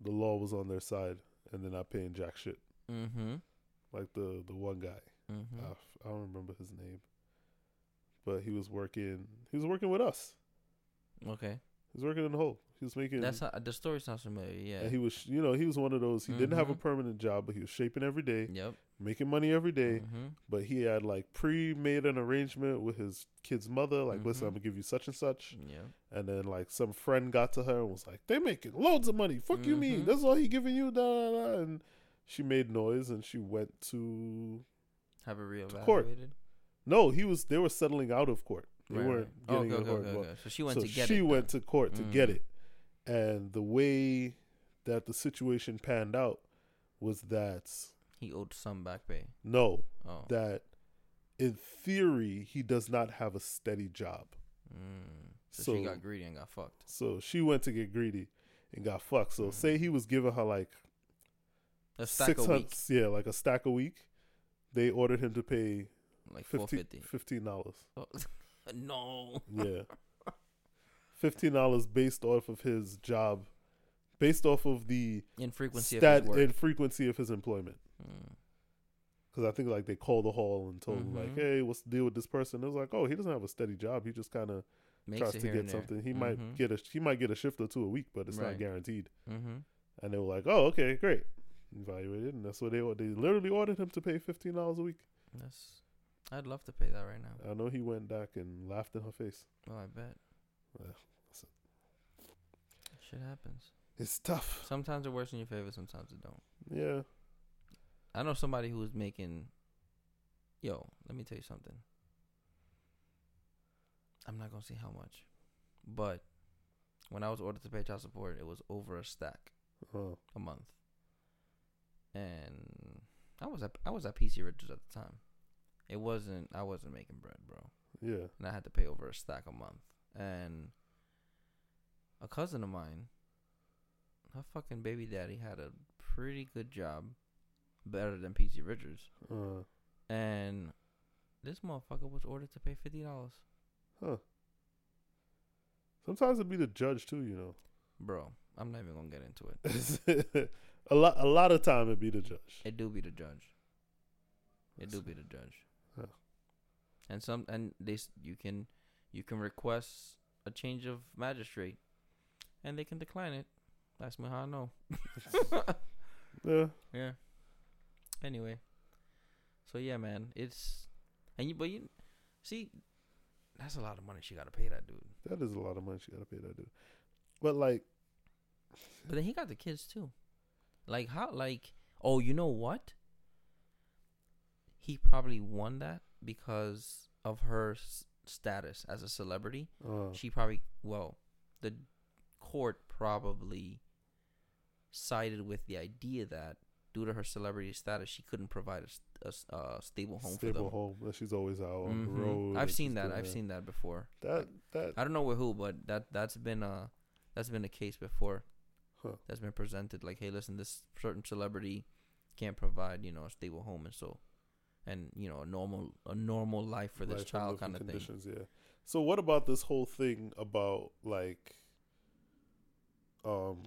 the law was on their side and they're not paying jack shit. Mm-hmm. Like the the one guy, Mm-hmm. I, f- I don't remember his name, but he was working. He was working with us. Okay, He was working in the hole. He was making. that's how, the story sounds familiar. Yeah. he was, you know, he was one of those. He didn't have a Mhm. permanent job, but he was shaping every day, yep. making money every day. Mm-hmm. But he had like pre-made an arrangement with his kid's mother, like, listen, Mhm. I'm gonna give you such and such. Yep. And then like some friend got to her and was like, "They making loads of money. Fuck you mean? Mhm. That's all he giving you." Da, da, da. And she made noise and she went to Have it court. reevaluated. no. He was they were settling out of court. They Right, weren't. Oh, getting okay, court. okay. So she went so to get she it. went to court to get Mm. it, and the way that the situation panned out was that He owed some back pay. no, Oh. that in theory he does not have a steady job. Mm. So, So- she got greedy and got fucked. So she went to get greedy and got fucked. So Mm. say he was giving her like A stack six a week, yeah, like a stack a week. They ordered him to pay like four 15 fifty. dollars. no. Yeah, fifteen dollars based off of his job, based off of the Infrequency stat of and frequency of his employment. Mm. Because I think like they called the hall and told him like, Mhm. "Hey, what's the deal with this person?" It was like, "Oh, he doesn't have a steady job. He just kind of tries to get something. He might Mhm. get a he might get a shift or two a week, but it's not guaranteed." Mm-hmm. And they were like, "Oh, okay, great." Evaluated, and that's what they they literally ordered him to pay fifteen dollars a week. That's. I'd love to pay that right now. I know he went back and laughed in her face. Oh, I bet. Well. Shit happens. It's tough. Sometimes it works in your favor. Sometimes it don't. Yeah. I know somebody who was making. Yo, let me tell you something. I'm not gonna say how much, but when I was ordered to pay child support, it was over a stack Oh, a month, and I was at I was at PC Richards at the time. It wasn't I wasn't making bread, bro, yeah. and I had to pay over a stack a month. And a cousin of mine, her fucking baby daddy had a pretty good job, better than PC Richards. Uh, And this motherfucker was ordered to pay fifty dollars, huh. Sometimes it'd be the judge too, you know. bro. I'm not even gonna get into it. a lot, a lot of time it'd be the judge. It do be the judge. It do be the judge. Huh. And some and they you can you can request a change of magistrate, and they can decline it. That's me how I know. Yeah. Yeah. Anyway. So yeah, man, it's and you but you see, that's a lot of money she got to pay that dude. That is a lot of money she gotta pay that dude. But like, But then he got the kids too. Like how? Like oh, you know what? He probably won that because of her s- status as a celebrity. uh, She probably well, the court probably sided with the idea that due to her celebrity status, she couldn't provide a uh, stable home stable for them. home. That she's always out on the Mhm. road. I've seen that. I've seen that before. that. That I don't know with who, but that that's been a that's been a case before. Huh. That's been presented like, hey, listen, this certain celebrity can't provide you know a stable home and so, and you know a normal a normal life for this life child kind of thing. Yeah. So what about this whole thing about like, um,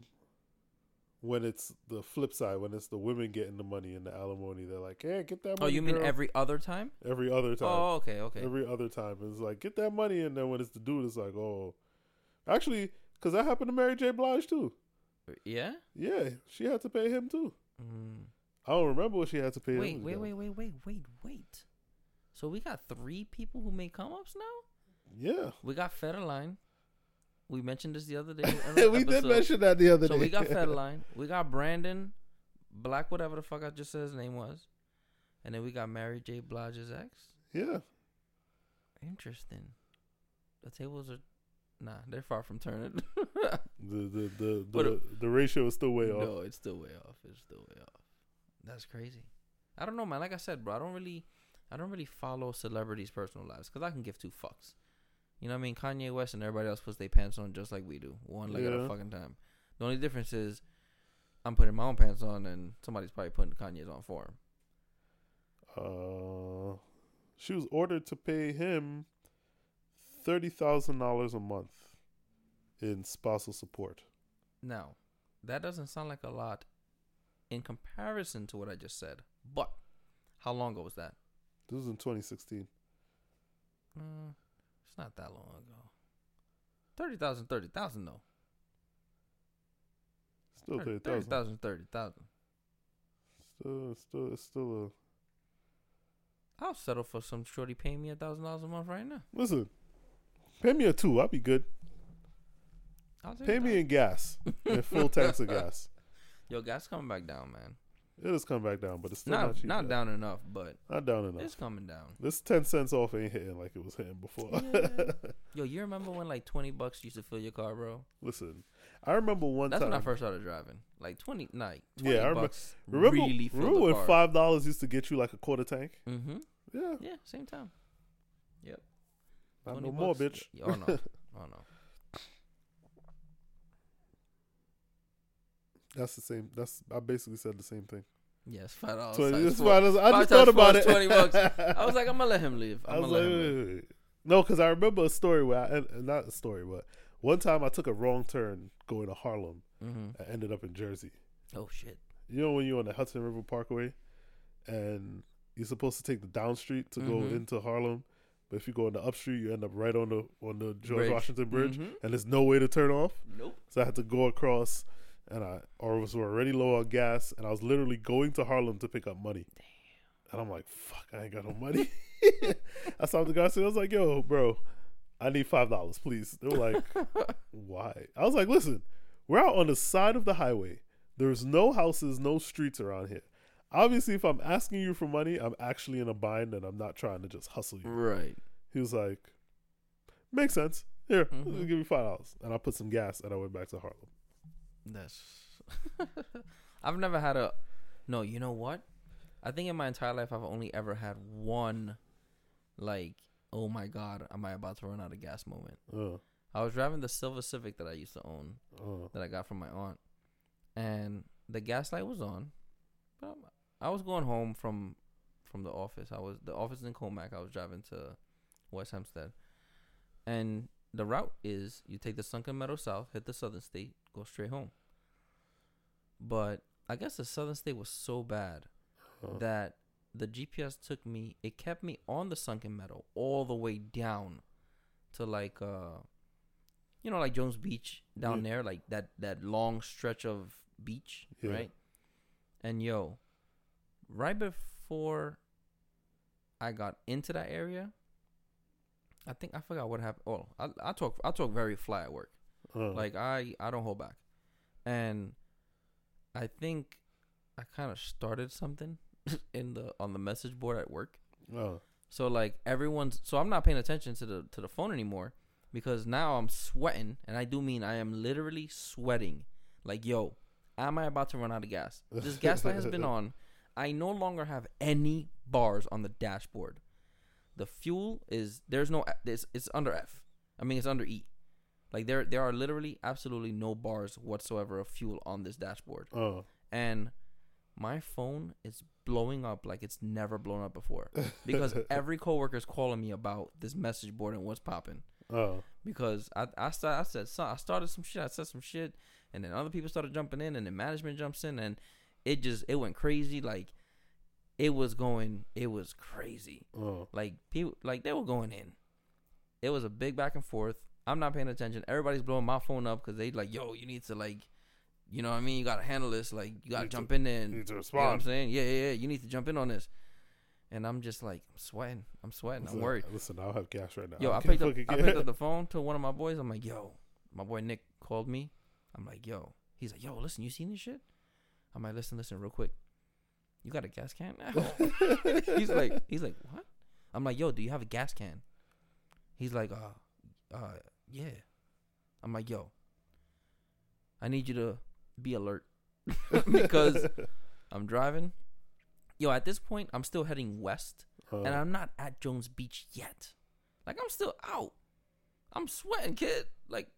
when it's the flip side, when it's the women getting the money and the alimony, they're like, "Hey, get that Oh, money." you mean girl." every other time? every other time? Oh, okay, okay. Every other time, it's like, "Get that money," and then when it's the dude, it's like, "Oh, actually." Because that happened to Mary J. Blige too. yeah. Yeah, she had to pay him too. Mm. I don't remember what she had to pay Wait, wait, wait, wait, wait, wait, wait. So we got three people who make come ups now. Yeah, We got Federline. We mentioned this the other day. in we an did mention that the other So day. So we got Federline. We got Brandon, Black, whatever the fuck I just said his name was, and then we got Mary J. Blige's ex. yeah, Interesting. The tables are, nah, they're far from turning. the the the the, the ratio is still way off. no, it's still way off. It's still way off. That's crazy. I don't know, man. Like I said, bro, I don't really, I don't really follow celebrities' personal lives because I can give two fucks. You know what I mean? Kanye West and everybody else puts their pants on just like we do, one leg at a fucking time. The only difference is I'm putting my own pants on, and somebody's probably putting Kanye's on for him. Uh, she was ordered to pay him thirty thousand dollars a month in spousal support. Now, that doesn't sound like a lot in comparison to what I just said. But how long ago was that? This was in 2016. Mm, it's not that long ago. 30,000, 30,000 though. Still thirty thousand. 30,000, 30,000. Still, still, it's still a. I'll settle for some shorty paying me a thousand dollars a month right now. Listen, pay me a two. I'll be good. I'll Pay me in gas, in full tanks of gas. Yo, gas coming back down, man. It is coming back down, but it's still Not not, cheap. not down enough, but Not down enough. it's coming down. This ten cents off ain't hitting like it was hitting before. Yeah. Yo, you remember when like twenty bucks used to fill your car, bro? Listen, I remember one time. That's time. when I first started driving. Like twenty, like twenty Yeah, I remember- bucks remember, really filled remember the when car. five dollars used to get you like a quarter tank? Mm-hmm. Yeah, Yeah, same time. not 20 no more, bitch. Oh no, oh no. That's the same. That's I basically said the same thing. Yes, five dollars. So times it's four. fine. I just thought about it. 20 bucks. I was like, I'm gonna let him live. I I'm was gonna like, let him wait, live. wait, wait. no, because I remember a story where I not a story, but one time I took a wrong turn going to Harlem. Mm-hmm. I ended up in Jersey. Oh shit. You know when you're on the Hudson River Parkway, and you're supposed to take the down street to go Mhm. into Harlem, but if you go on the up street, you end up right on the on the George Bridge. Washington Bridge, Mhm. and there's no way to turn off. Nope. So I had to go across, and I or was already low on gas, and I was literally going to Harlem to pick up money. And I'm like, fuck, I ain't got no money. I saw the guy. I was like, yo, bro, I need five dollars, please. They were like, why? I was like, listen, we're out on the side of the highway. There's no houses, no streets around here. Obviously, if I'm asking you for money, I'm actually in a bind, and I'm not trying to just hustle you. Right. He was like, makes sense. Here, Mhm. Give me five dollars, and I put some gas, and I went back to Harlem. That's. I've never had a. No, you know what? I think in my entire life I've only ever had one, like, oh my god, am I about to run out of gas moment. Uh, I was driving the Silver Civic that I used to own, uh, that I got from my aunt, and the gas light was on. But I was going home from from the office. I was the office in Commack. I was driving to West Hempstead, and the route is you take the Sunken Meadow South, hit the Southern State, go straight home. But I guess the Southern State was so bad uh, that the GPS took me. It kept me on the Sunken Meadow all the way down to like uh, you know, like Jones Beach down Yeah. there, like that that long stretch of beach, Yeah. right? And yo, right before I got into that area, I think I forgot what happened. Oh, I I talk I talk very fly at work. uh, Like I I don't hold back, and I think I kind of started something in the on the message board at work. uh, So like everyone's so I'm not paying attention to the to the phone anymore because now I'm sweating and I do mean I am literally sweating. Like yo, am I about to run out of gas? This gas light has been on. I no longer have any bars on the dashboard. The fuel is there's no it's, it's under F. I mean it's under E. Like there there are literally absolutely no bars whatsoever of fuel on this dashboard uh, and my phone is blowing up like it's never blown up before because every coworker is calling me about this message board and what's popping. uh, Because I I, start, I said so I started some shit, I said some shit, and then other people started jumping in, and then management jumps in, and it just it went crazy. Like it was going, it was crazy. uh, Like people, like they were going in. It was a big back and forth. I'm not paying attention. Everybody's blowing my phone up because they like, yo, you need to like, you know what I mean? You gotta handle this. Like you gotta to- jump in there and you need to you know what I'm respond. saying? Yeah, yeah, yeah. You need to jump in on this. And I'm just like, I'm sweating. I'm sweating. I'm worried. Listen, I don't have gas right now. Yo, I can't picked up I picked up the phone to one of my boys. I'm like, yo, my boy Nick called me. I'm like, yo. He's like, yo, listen, you seen this shit? I'm like, listen, listen, real quick. You got a gas can? he's like, he's like, what? I'm like, yo, do you have a gas can? He's like, uh, uh, yeah. I'm like, yo, I need you to be alert because I'm driving. Yo, at this point, I'm still heading west Uh, and I'm not at Jones Beach yet. Like I'm still out. I'm sweating, kid. Like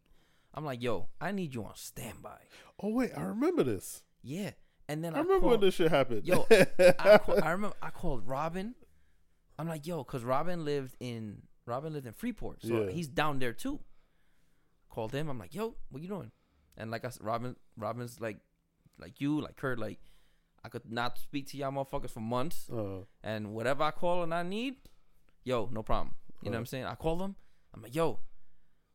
I'm like, yo, I need you on standby. Oh wait, I remember this. Yeah. And then I I, remember when this shit happened. Yo, I, call, I remember I called Robin. I'm like, yo, cause Robin lived in Robin lived in Freeport, so Yeah. he's down there too. Called him. I'm like, yo, what you doing? And like I said, Robin, Robin's like, like you, like Kurt, like I could not speak to y'all motherfuckers for months, uh, and whatever I call and I need, yo, no problem. You know what I'm Uh. saying? I call them. I'm like, yo,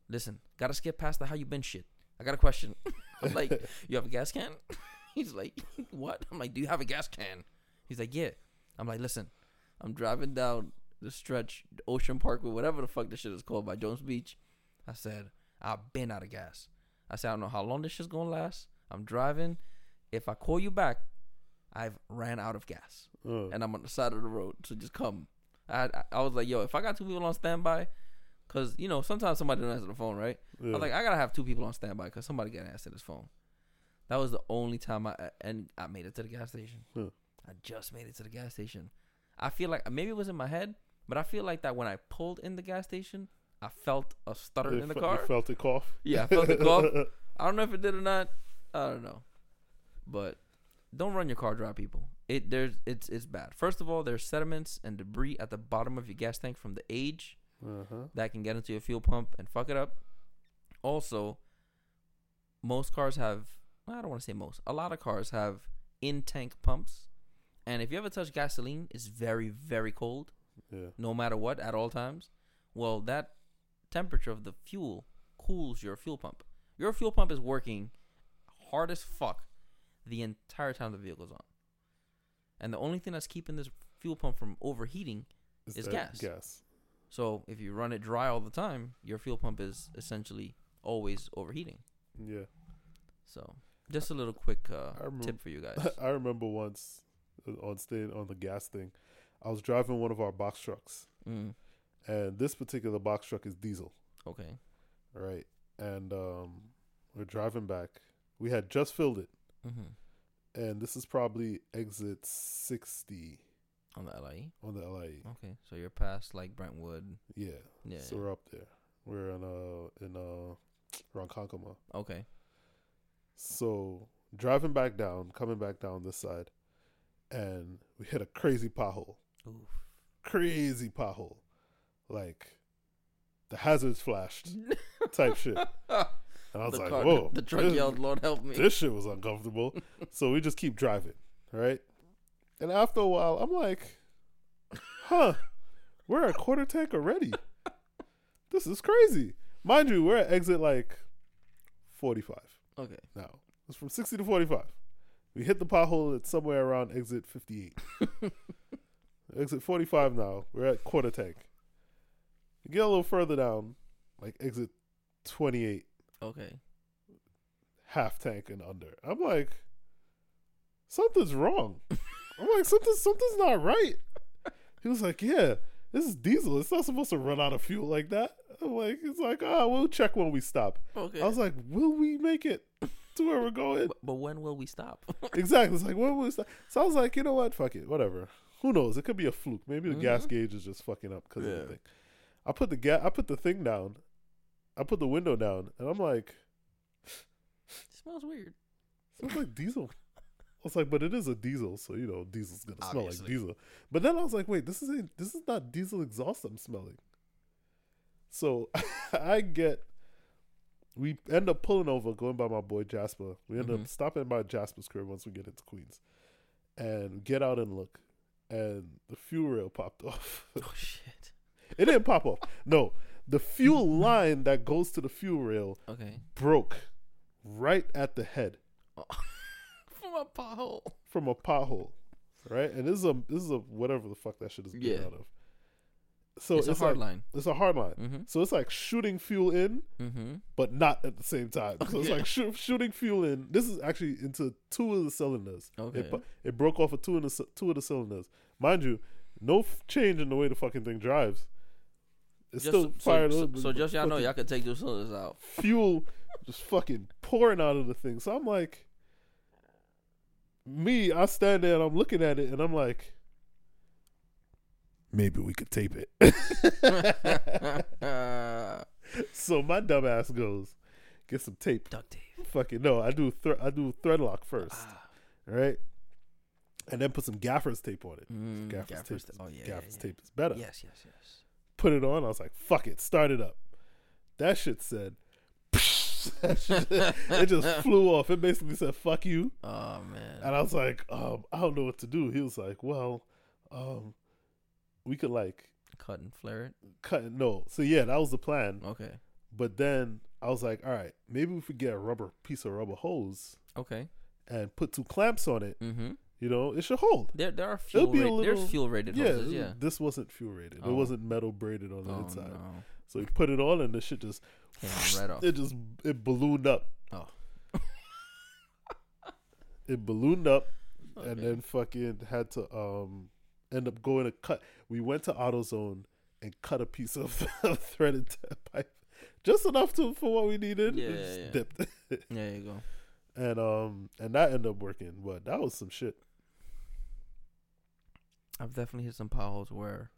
listen, gotta skip past the how you been shit. I got a question. I'm like, you have a gas can? He's like, what? I'm like, do you have a gas can? He's like, yeah. I'm like, listen, I'm driving down the stretch, Ocean Park Parkway, whatever the fuck this shit is called by Jones Beach. I said, I've been out of gas. I said, I don't know how long this shit's gonna last. I'm driving. If I call you back, I've ran out of gas and I'm on the side of the road. So just come. I I, I was like, yo, if I got two people on standby, cause you know sometimes somebody don't answer the phone, right? yeah. I was like, I gotta have two people on standby because somebody gotta answer this phone. That was the only time I and I made it to the gas station. Huh. I just made it to the gas station. I feel like maybe it was in my head, but I feel like that when I pulled in the gas station, I felt a stutter You in the fe- car. Felt it cough. Yeah, I felt it cough. I don't know if it did or not. I don't know, but don't run your car dry, people. It there's it's it's bad. First of all, there's sediments and debris at the bottom of your gas tank from the age Uh-huh. that can get into your fuel pump and fuck it up. Also, most cars have I don't want to say most. A lot of cars have in tank pumps. And if you ever touch gasoline, it's very very cold Yeah. no matter what at all times. Well, that temperature of the fuel cools your fuel pump. Your fuel pump is working hard as fuck the entire time the vehicle's on. And the only thing that's keeping this fuel pump from overheating is, that gas. Gas. so if you run it dry all the time, your fuel pump is essentially always overheating. Yeah. So just a little quick uh, remember- tip for you guys. I remember once uh, on staying on the gas thing, I was driving one of our box trucks, Mm, and this particular box truck is diesel, okay. right? And um, we're driving back. We had just filled it, hmm and this is probably exit sixty On the LIE. on the LIE. Okay, so you're past like Brentwood. Yeah. Yeah. So we're up there. We're in uh in uh Ronkonkoma. okay. So driving back down, coming back down this side, and we hit a crazy pothole. Oof. Crazy pothole. Like the hazards flashed type shit. And I was the like, car, whoa. the truck this, yelled, "Lord help me!" this shit was uncomfortable. so we just keep driving, right? And after a while, I'm like, huh, we're at quarter tank already. This is crazy. Mind you, we're at exit like 45 Okay. now. It's from 60 to 45. We hit the pothole at somewhere around exit 58. exit 45 now. We're at quarter tank. You get a little further down, like exit 28, Okay. half tank and under. I'm like, something's wrong. I'm like, something, something's not right. He was like, yeah, this is diesel. It's not supposed to run out of fuel like that. I'm like, it's like, ah, we'll check when we stop. Okay. I was like, will we make it to where we're going? but, but when will we stop? exactly. It's like, when will we stop? So I was like, you know what? Fuck it. Whatever. Who knows? It could be a fluke. Maybe the gas Mhm. gauge is just fucking up because of Yeah. the thing. I put the ga- I put the thing down. I put the window down, and I'm like, smells weird. smells like diesel. I was like, but it is a diesel, so you know, diesel's gonna smell like diesel. But then I was like, wait, this is a, this is not diesel exhaust I'm smelling. So I get, we end up pulling over, going by my boy Jasper. We end Mhm. up stopping by Jasper's crib once we get into Queens, and get out and look, and the fuel rail popped off. Oh shit. it didn't pop off. No, the fuel line that goes to the fuel rail Okay. broke right at the head. From a pothole. from a pothole, right? And this is a this is a whatever the fuck that shit is built Yeah. out of. So it's, it's, a hard like, line. It's a hard line. Mm-hmm. So it's like shooting fuel in, Mm-hmm. but not at the same time. So it's like shoo- shooting fuel in. This is actually into two of the cylinders. Okay. It, it broke off of two of the two of the cylinders. Mind you, no f- change in the way the fucking thing drives. It's Just, still so, fired. so, up, so but just y'all know y'all could take those cylinders out. fuel just fucking pouring out of the thing. So I'm like, me, I stand there and I'm looking at it and I'm like, maybe we could tape it. so my dumb ass goes, get some tape. Duct tape. Fucking no, I do thre- I do thread lock first, Ah. right? And then put some gaffer's tape on it. Mm, Gaffer's, gaffer's tape. ta- oh yeah, yeah, gaffer's yeah. tape is better. Yes, yes, yes. Put it on. I was like, fuck it, start it up. That shit said. it just flew off. It basically said "fuck you," Oh man. and I was like, um, "I don't know what to do." He was like, "Well, um, we could like Cut and flare it. cut." No, so yeah, that was the plan. Okay. But then I was like, "All right, maybe we could get a rubber piece of rubber hose Okay. and put two clamps on it. Mm-hmm. You know, it should hold." There, there are fuel. be a Rate, little- there's fuel rated Yeah, hoses. Yeah. this wasn't fuel rated. It Oh. wasn't metal braided on the Oh inside. no. So he put it on, and the shit just Came right off. it just it ballooned up. Oh. it ballooned up, and then fucking had to um end up going to cut. We went to AutoZone and cut a piece of threaded pipe, just enough to for what we needed. Yeah, and yeah, yeah. dipped, There you go. and um and that ended up working. But that was some shit. I've definitely hit some potholes where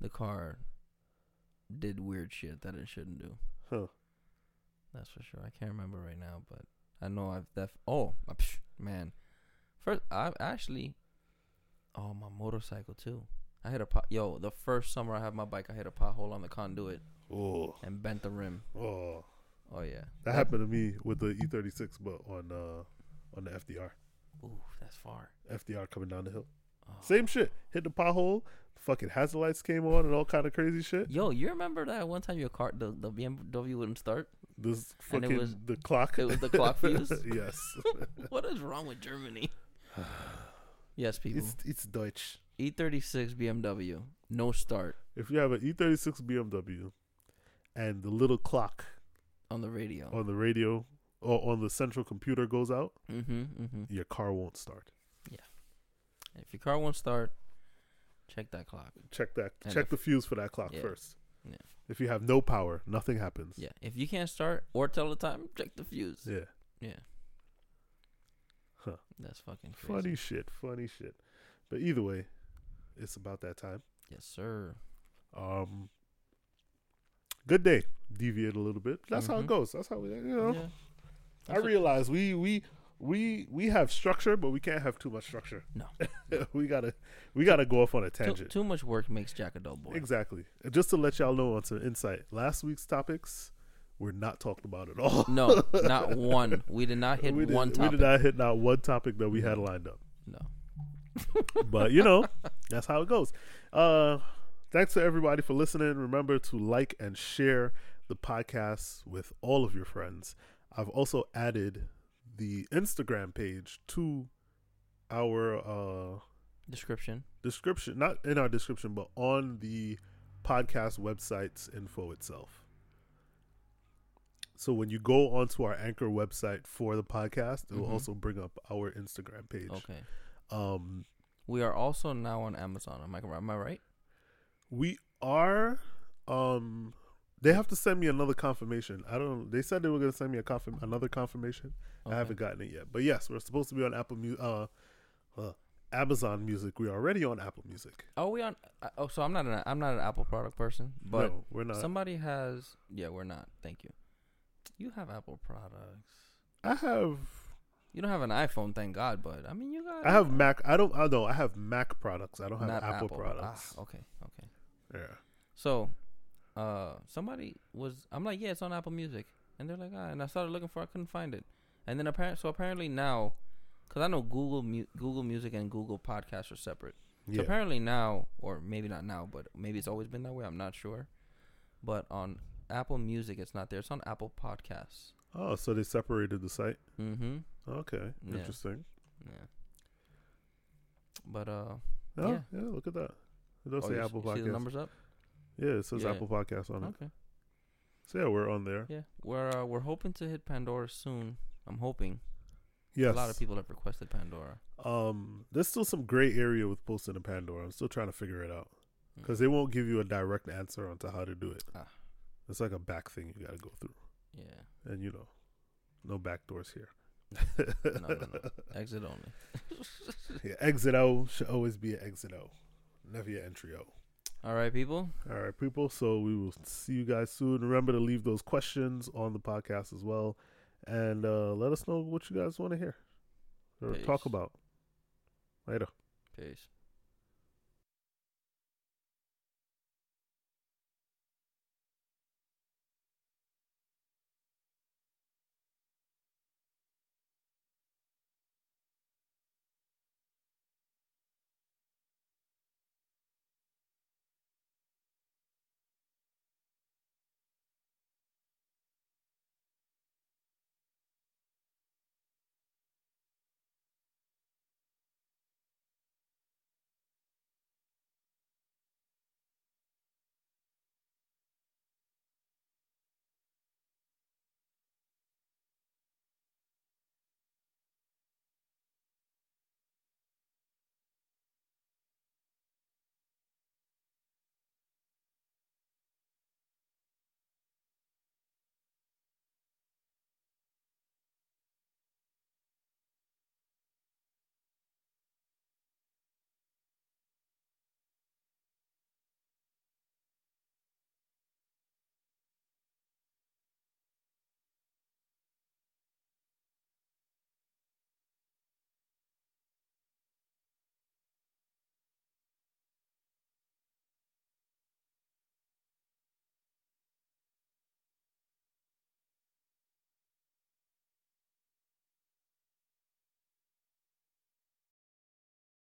the car did weird shit that it shouldn't do. Huh. That's for sure. I can't remember right now, but I know I've def. Oh, man. First, I actually. Oh, my motorcycle too. I hit a pot. Yo, the first summer I had my bike, I hit a pothole on the conduit Oh, and bent the rim. oh, Oh yeah. that happened to me with the E36, but on uh on the FDR, Ooh, that's far. FDR coming down the hill. Oh. Same shit. Hit the pothole. Fucking hazard lights came on and all kind of crazy shit. Yo, you remember that one time your car, the, the BMW wouldn't start? This And it fucking was- the clock. it was the clock fuse? yes. what is wrong with Germany? yes, people. it's it's Deutsch. E36 BMW, no start If you have an E36 BMW and the little clock on the radio. on the radio or on the central computer goes out, Mm-hmm. Mm-hmm. your car won't start. Yeah. If your car won't start, check that clock. Check that. And check if- the fuse for that clock yeah. first. Yeah. If you have no power, nothing happens. Yeah. If you can't start or tell the time, check the fuse. Yeah. Yeah. That's fucking crazy. Funny shit. Funny shit. But either way, it's about that time. Yes, sir. Um, good day. Deviate a little bit. That's how it Mhm. goes. That's how we. You know. Yeah. I realize we we we we have structure, but we can't have too much structure. No. we gotta we gotta go off on a tangent. too much work makes Jack a dull boy. Exactly. Just to let y'all know on some insight, last week's topics were not talked about at all. No, not one. We did not hit we did, one We did not hit not one topic that we had lined up. No. But you know, that's how it goes. Uh thanks to everybody for listening. Remember to like and share the podcast with all of your friends. I've also added the Instagram page to our uh Description. description, not in our description, but on the podcast website's info itself. So when you go onto our anchor website for the podcast, it will Mhm. also bring up our Instagram page. Okay. Um, We are also now on Amazon. Am I am I right? we are. Um, they have to send me another confirmation. I don't. Know. They said they were going to send me a confirm another confirmation. I haven't gotten it yet. But yes, we're supposed to be on Apple Music. uh, uh, Amazon Music. We're already on Apple Music. Are we on? uh, Oh, so I'm not an I'm not an Apple product person, but no, we're not. somebody has. Yeah, we're not. Thank you. You have Apple products. I have You don't have an iPhone, thank God. But I mean, you got. I have Mac. I don't. I know. I have Mac products. I don't have not Apple, products. Ah, okay, okay. Yeah. So, uh, somebody was. I'm like, yeah, it's on Apple Music, and they're like, ah, and I started looking for, it, I couldn't find it, and then apparently, so apparently now, because I know Google Mu- Google Music and Google Podcasts are separate. So Yeah. apparently now, or maybe not now, but maybe it's always been that way. I'm not sure. But on Apple Music, it's not there. It's on Apple Podcasts. Oh, so they separated the site. Mm-hmm. Okay. Yeah. Interesting. Yeah. But uh, Oh, Yeah. yeah. Look at that. It does oh, say Apple you see the numbers up. Yeah, it says Yeah. Apple Podcast on it. Okay. So yeah, we're on there. Yeah, we're uh, we're hoping to hit Pandora soon. I'm hoping. Yes. A lot of people have requested Pandora. Um, there's still some gray area with posting to Pandora. I'm still trying to figure it out Mm. because they won't give you a direct answer onto how to do it. Ah. It's like a back thing you got to go through, Yeah. and you know, no back doors here. No, no, no. Exit only. yeah, exit O should always be an exit O, never your entry O. All right, people. All right, people. So we will see you guys soon. Remember to leave those questions on the podcast as well, and uh, let us know what you guys want to hear or talk about. Later. Peace.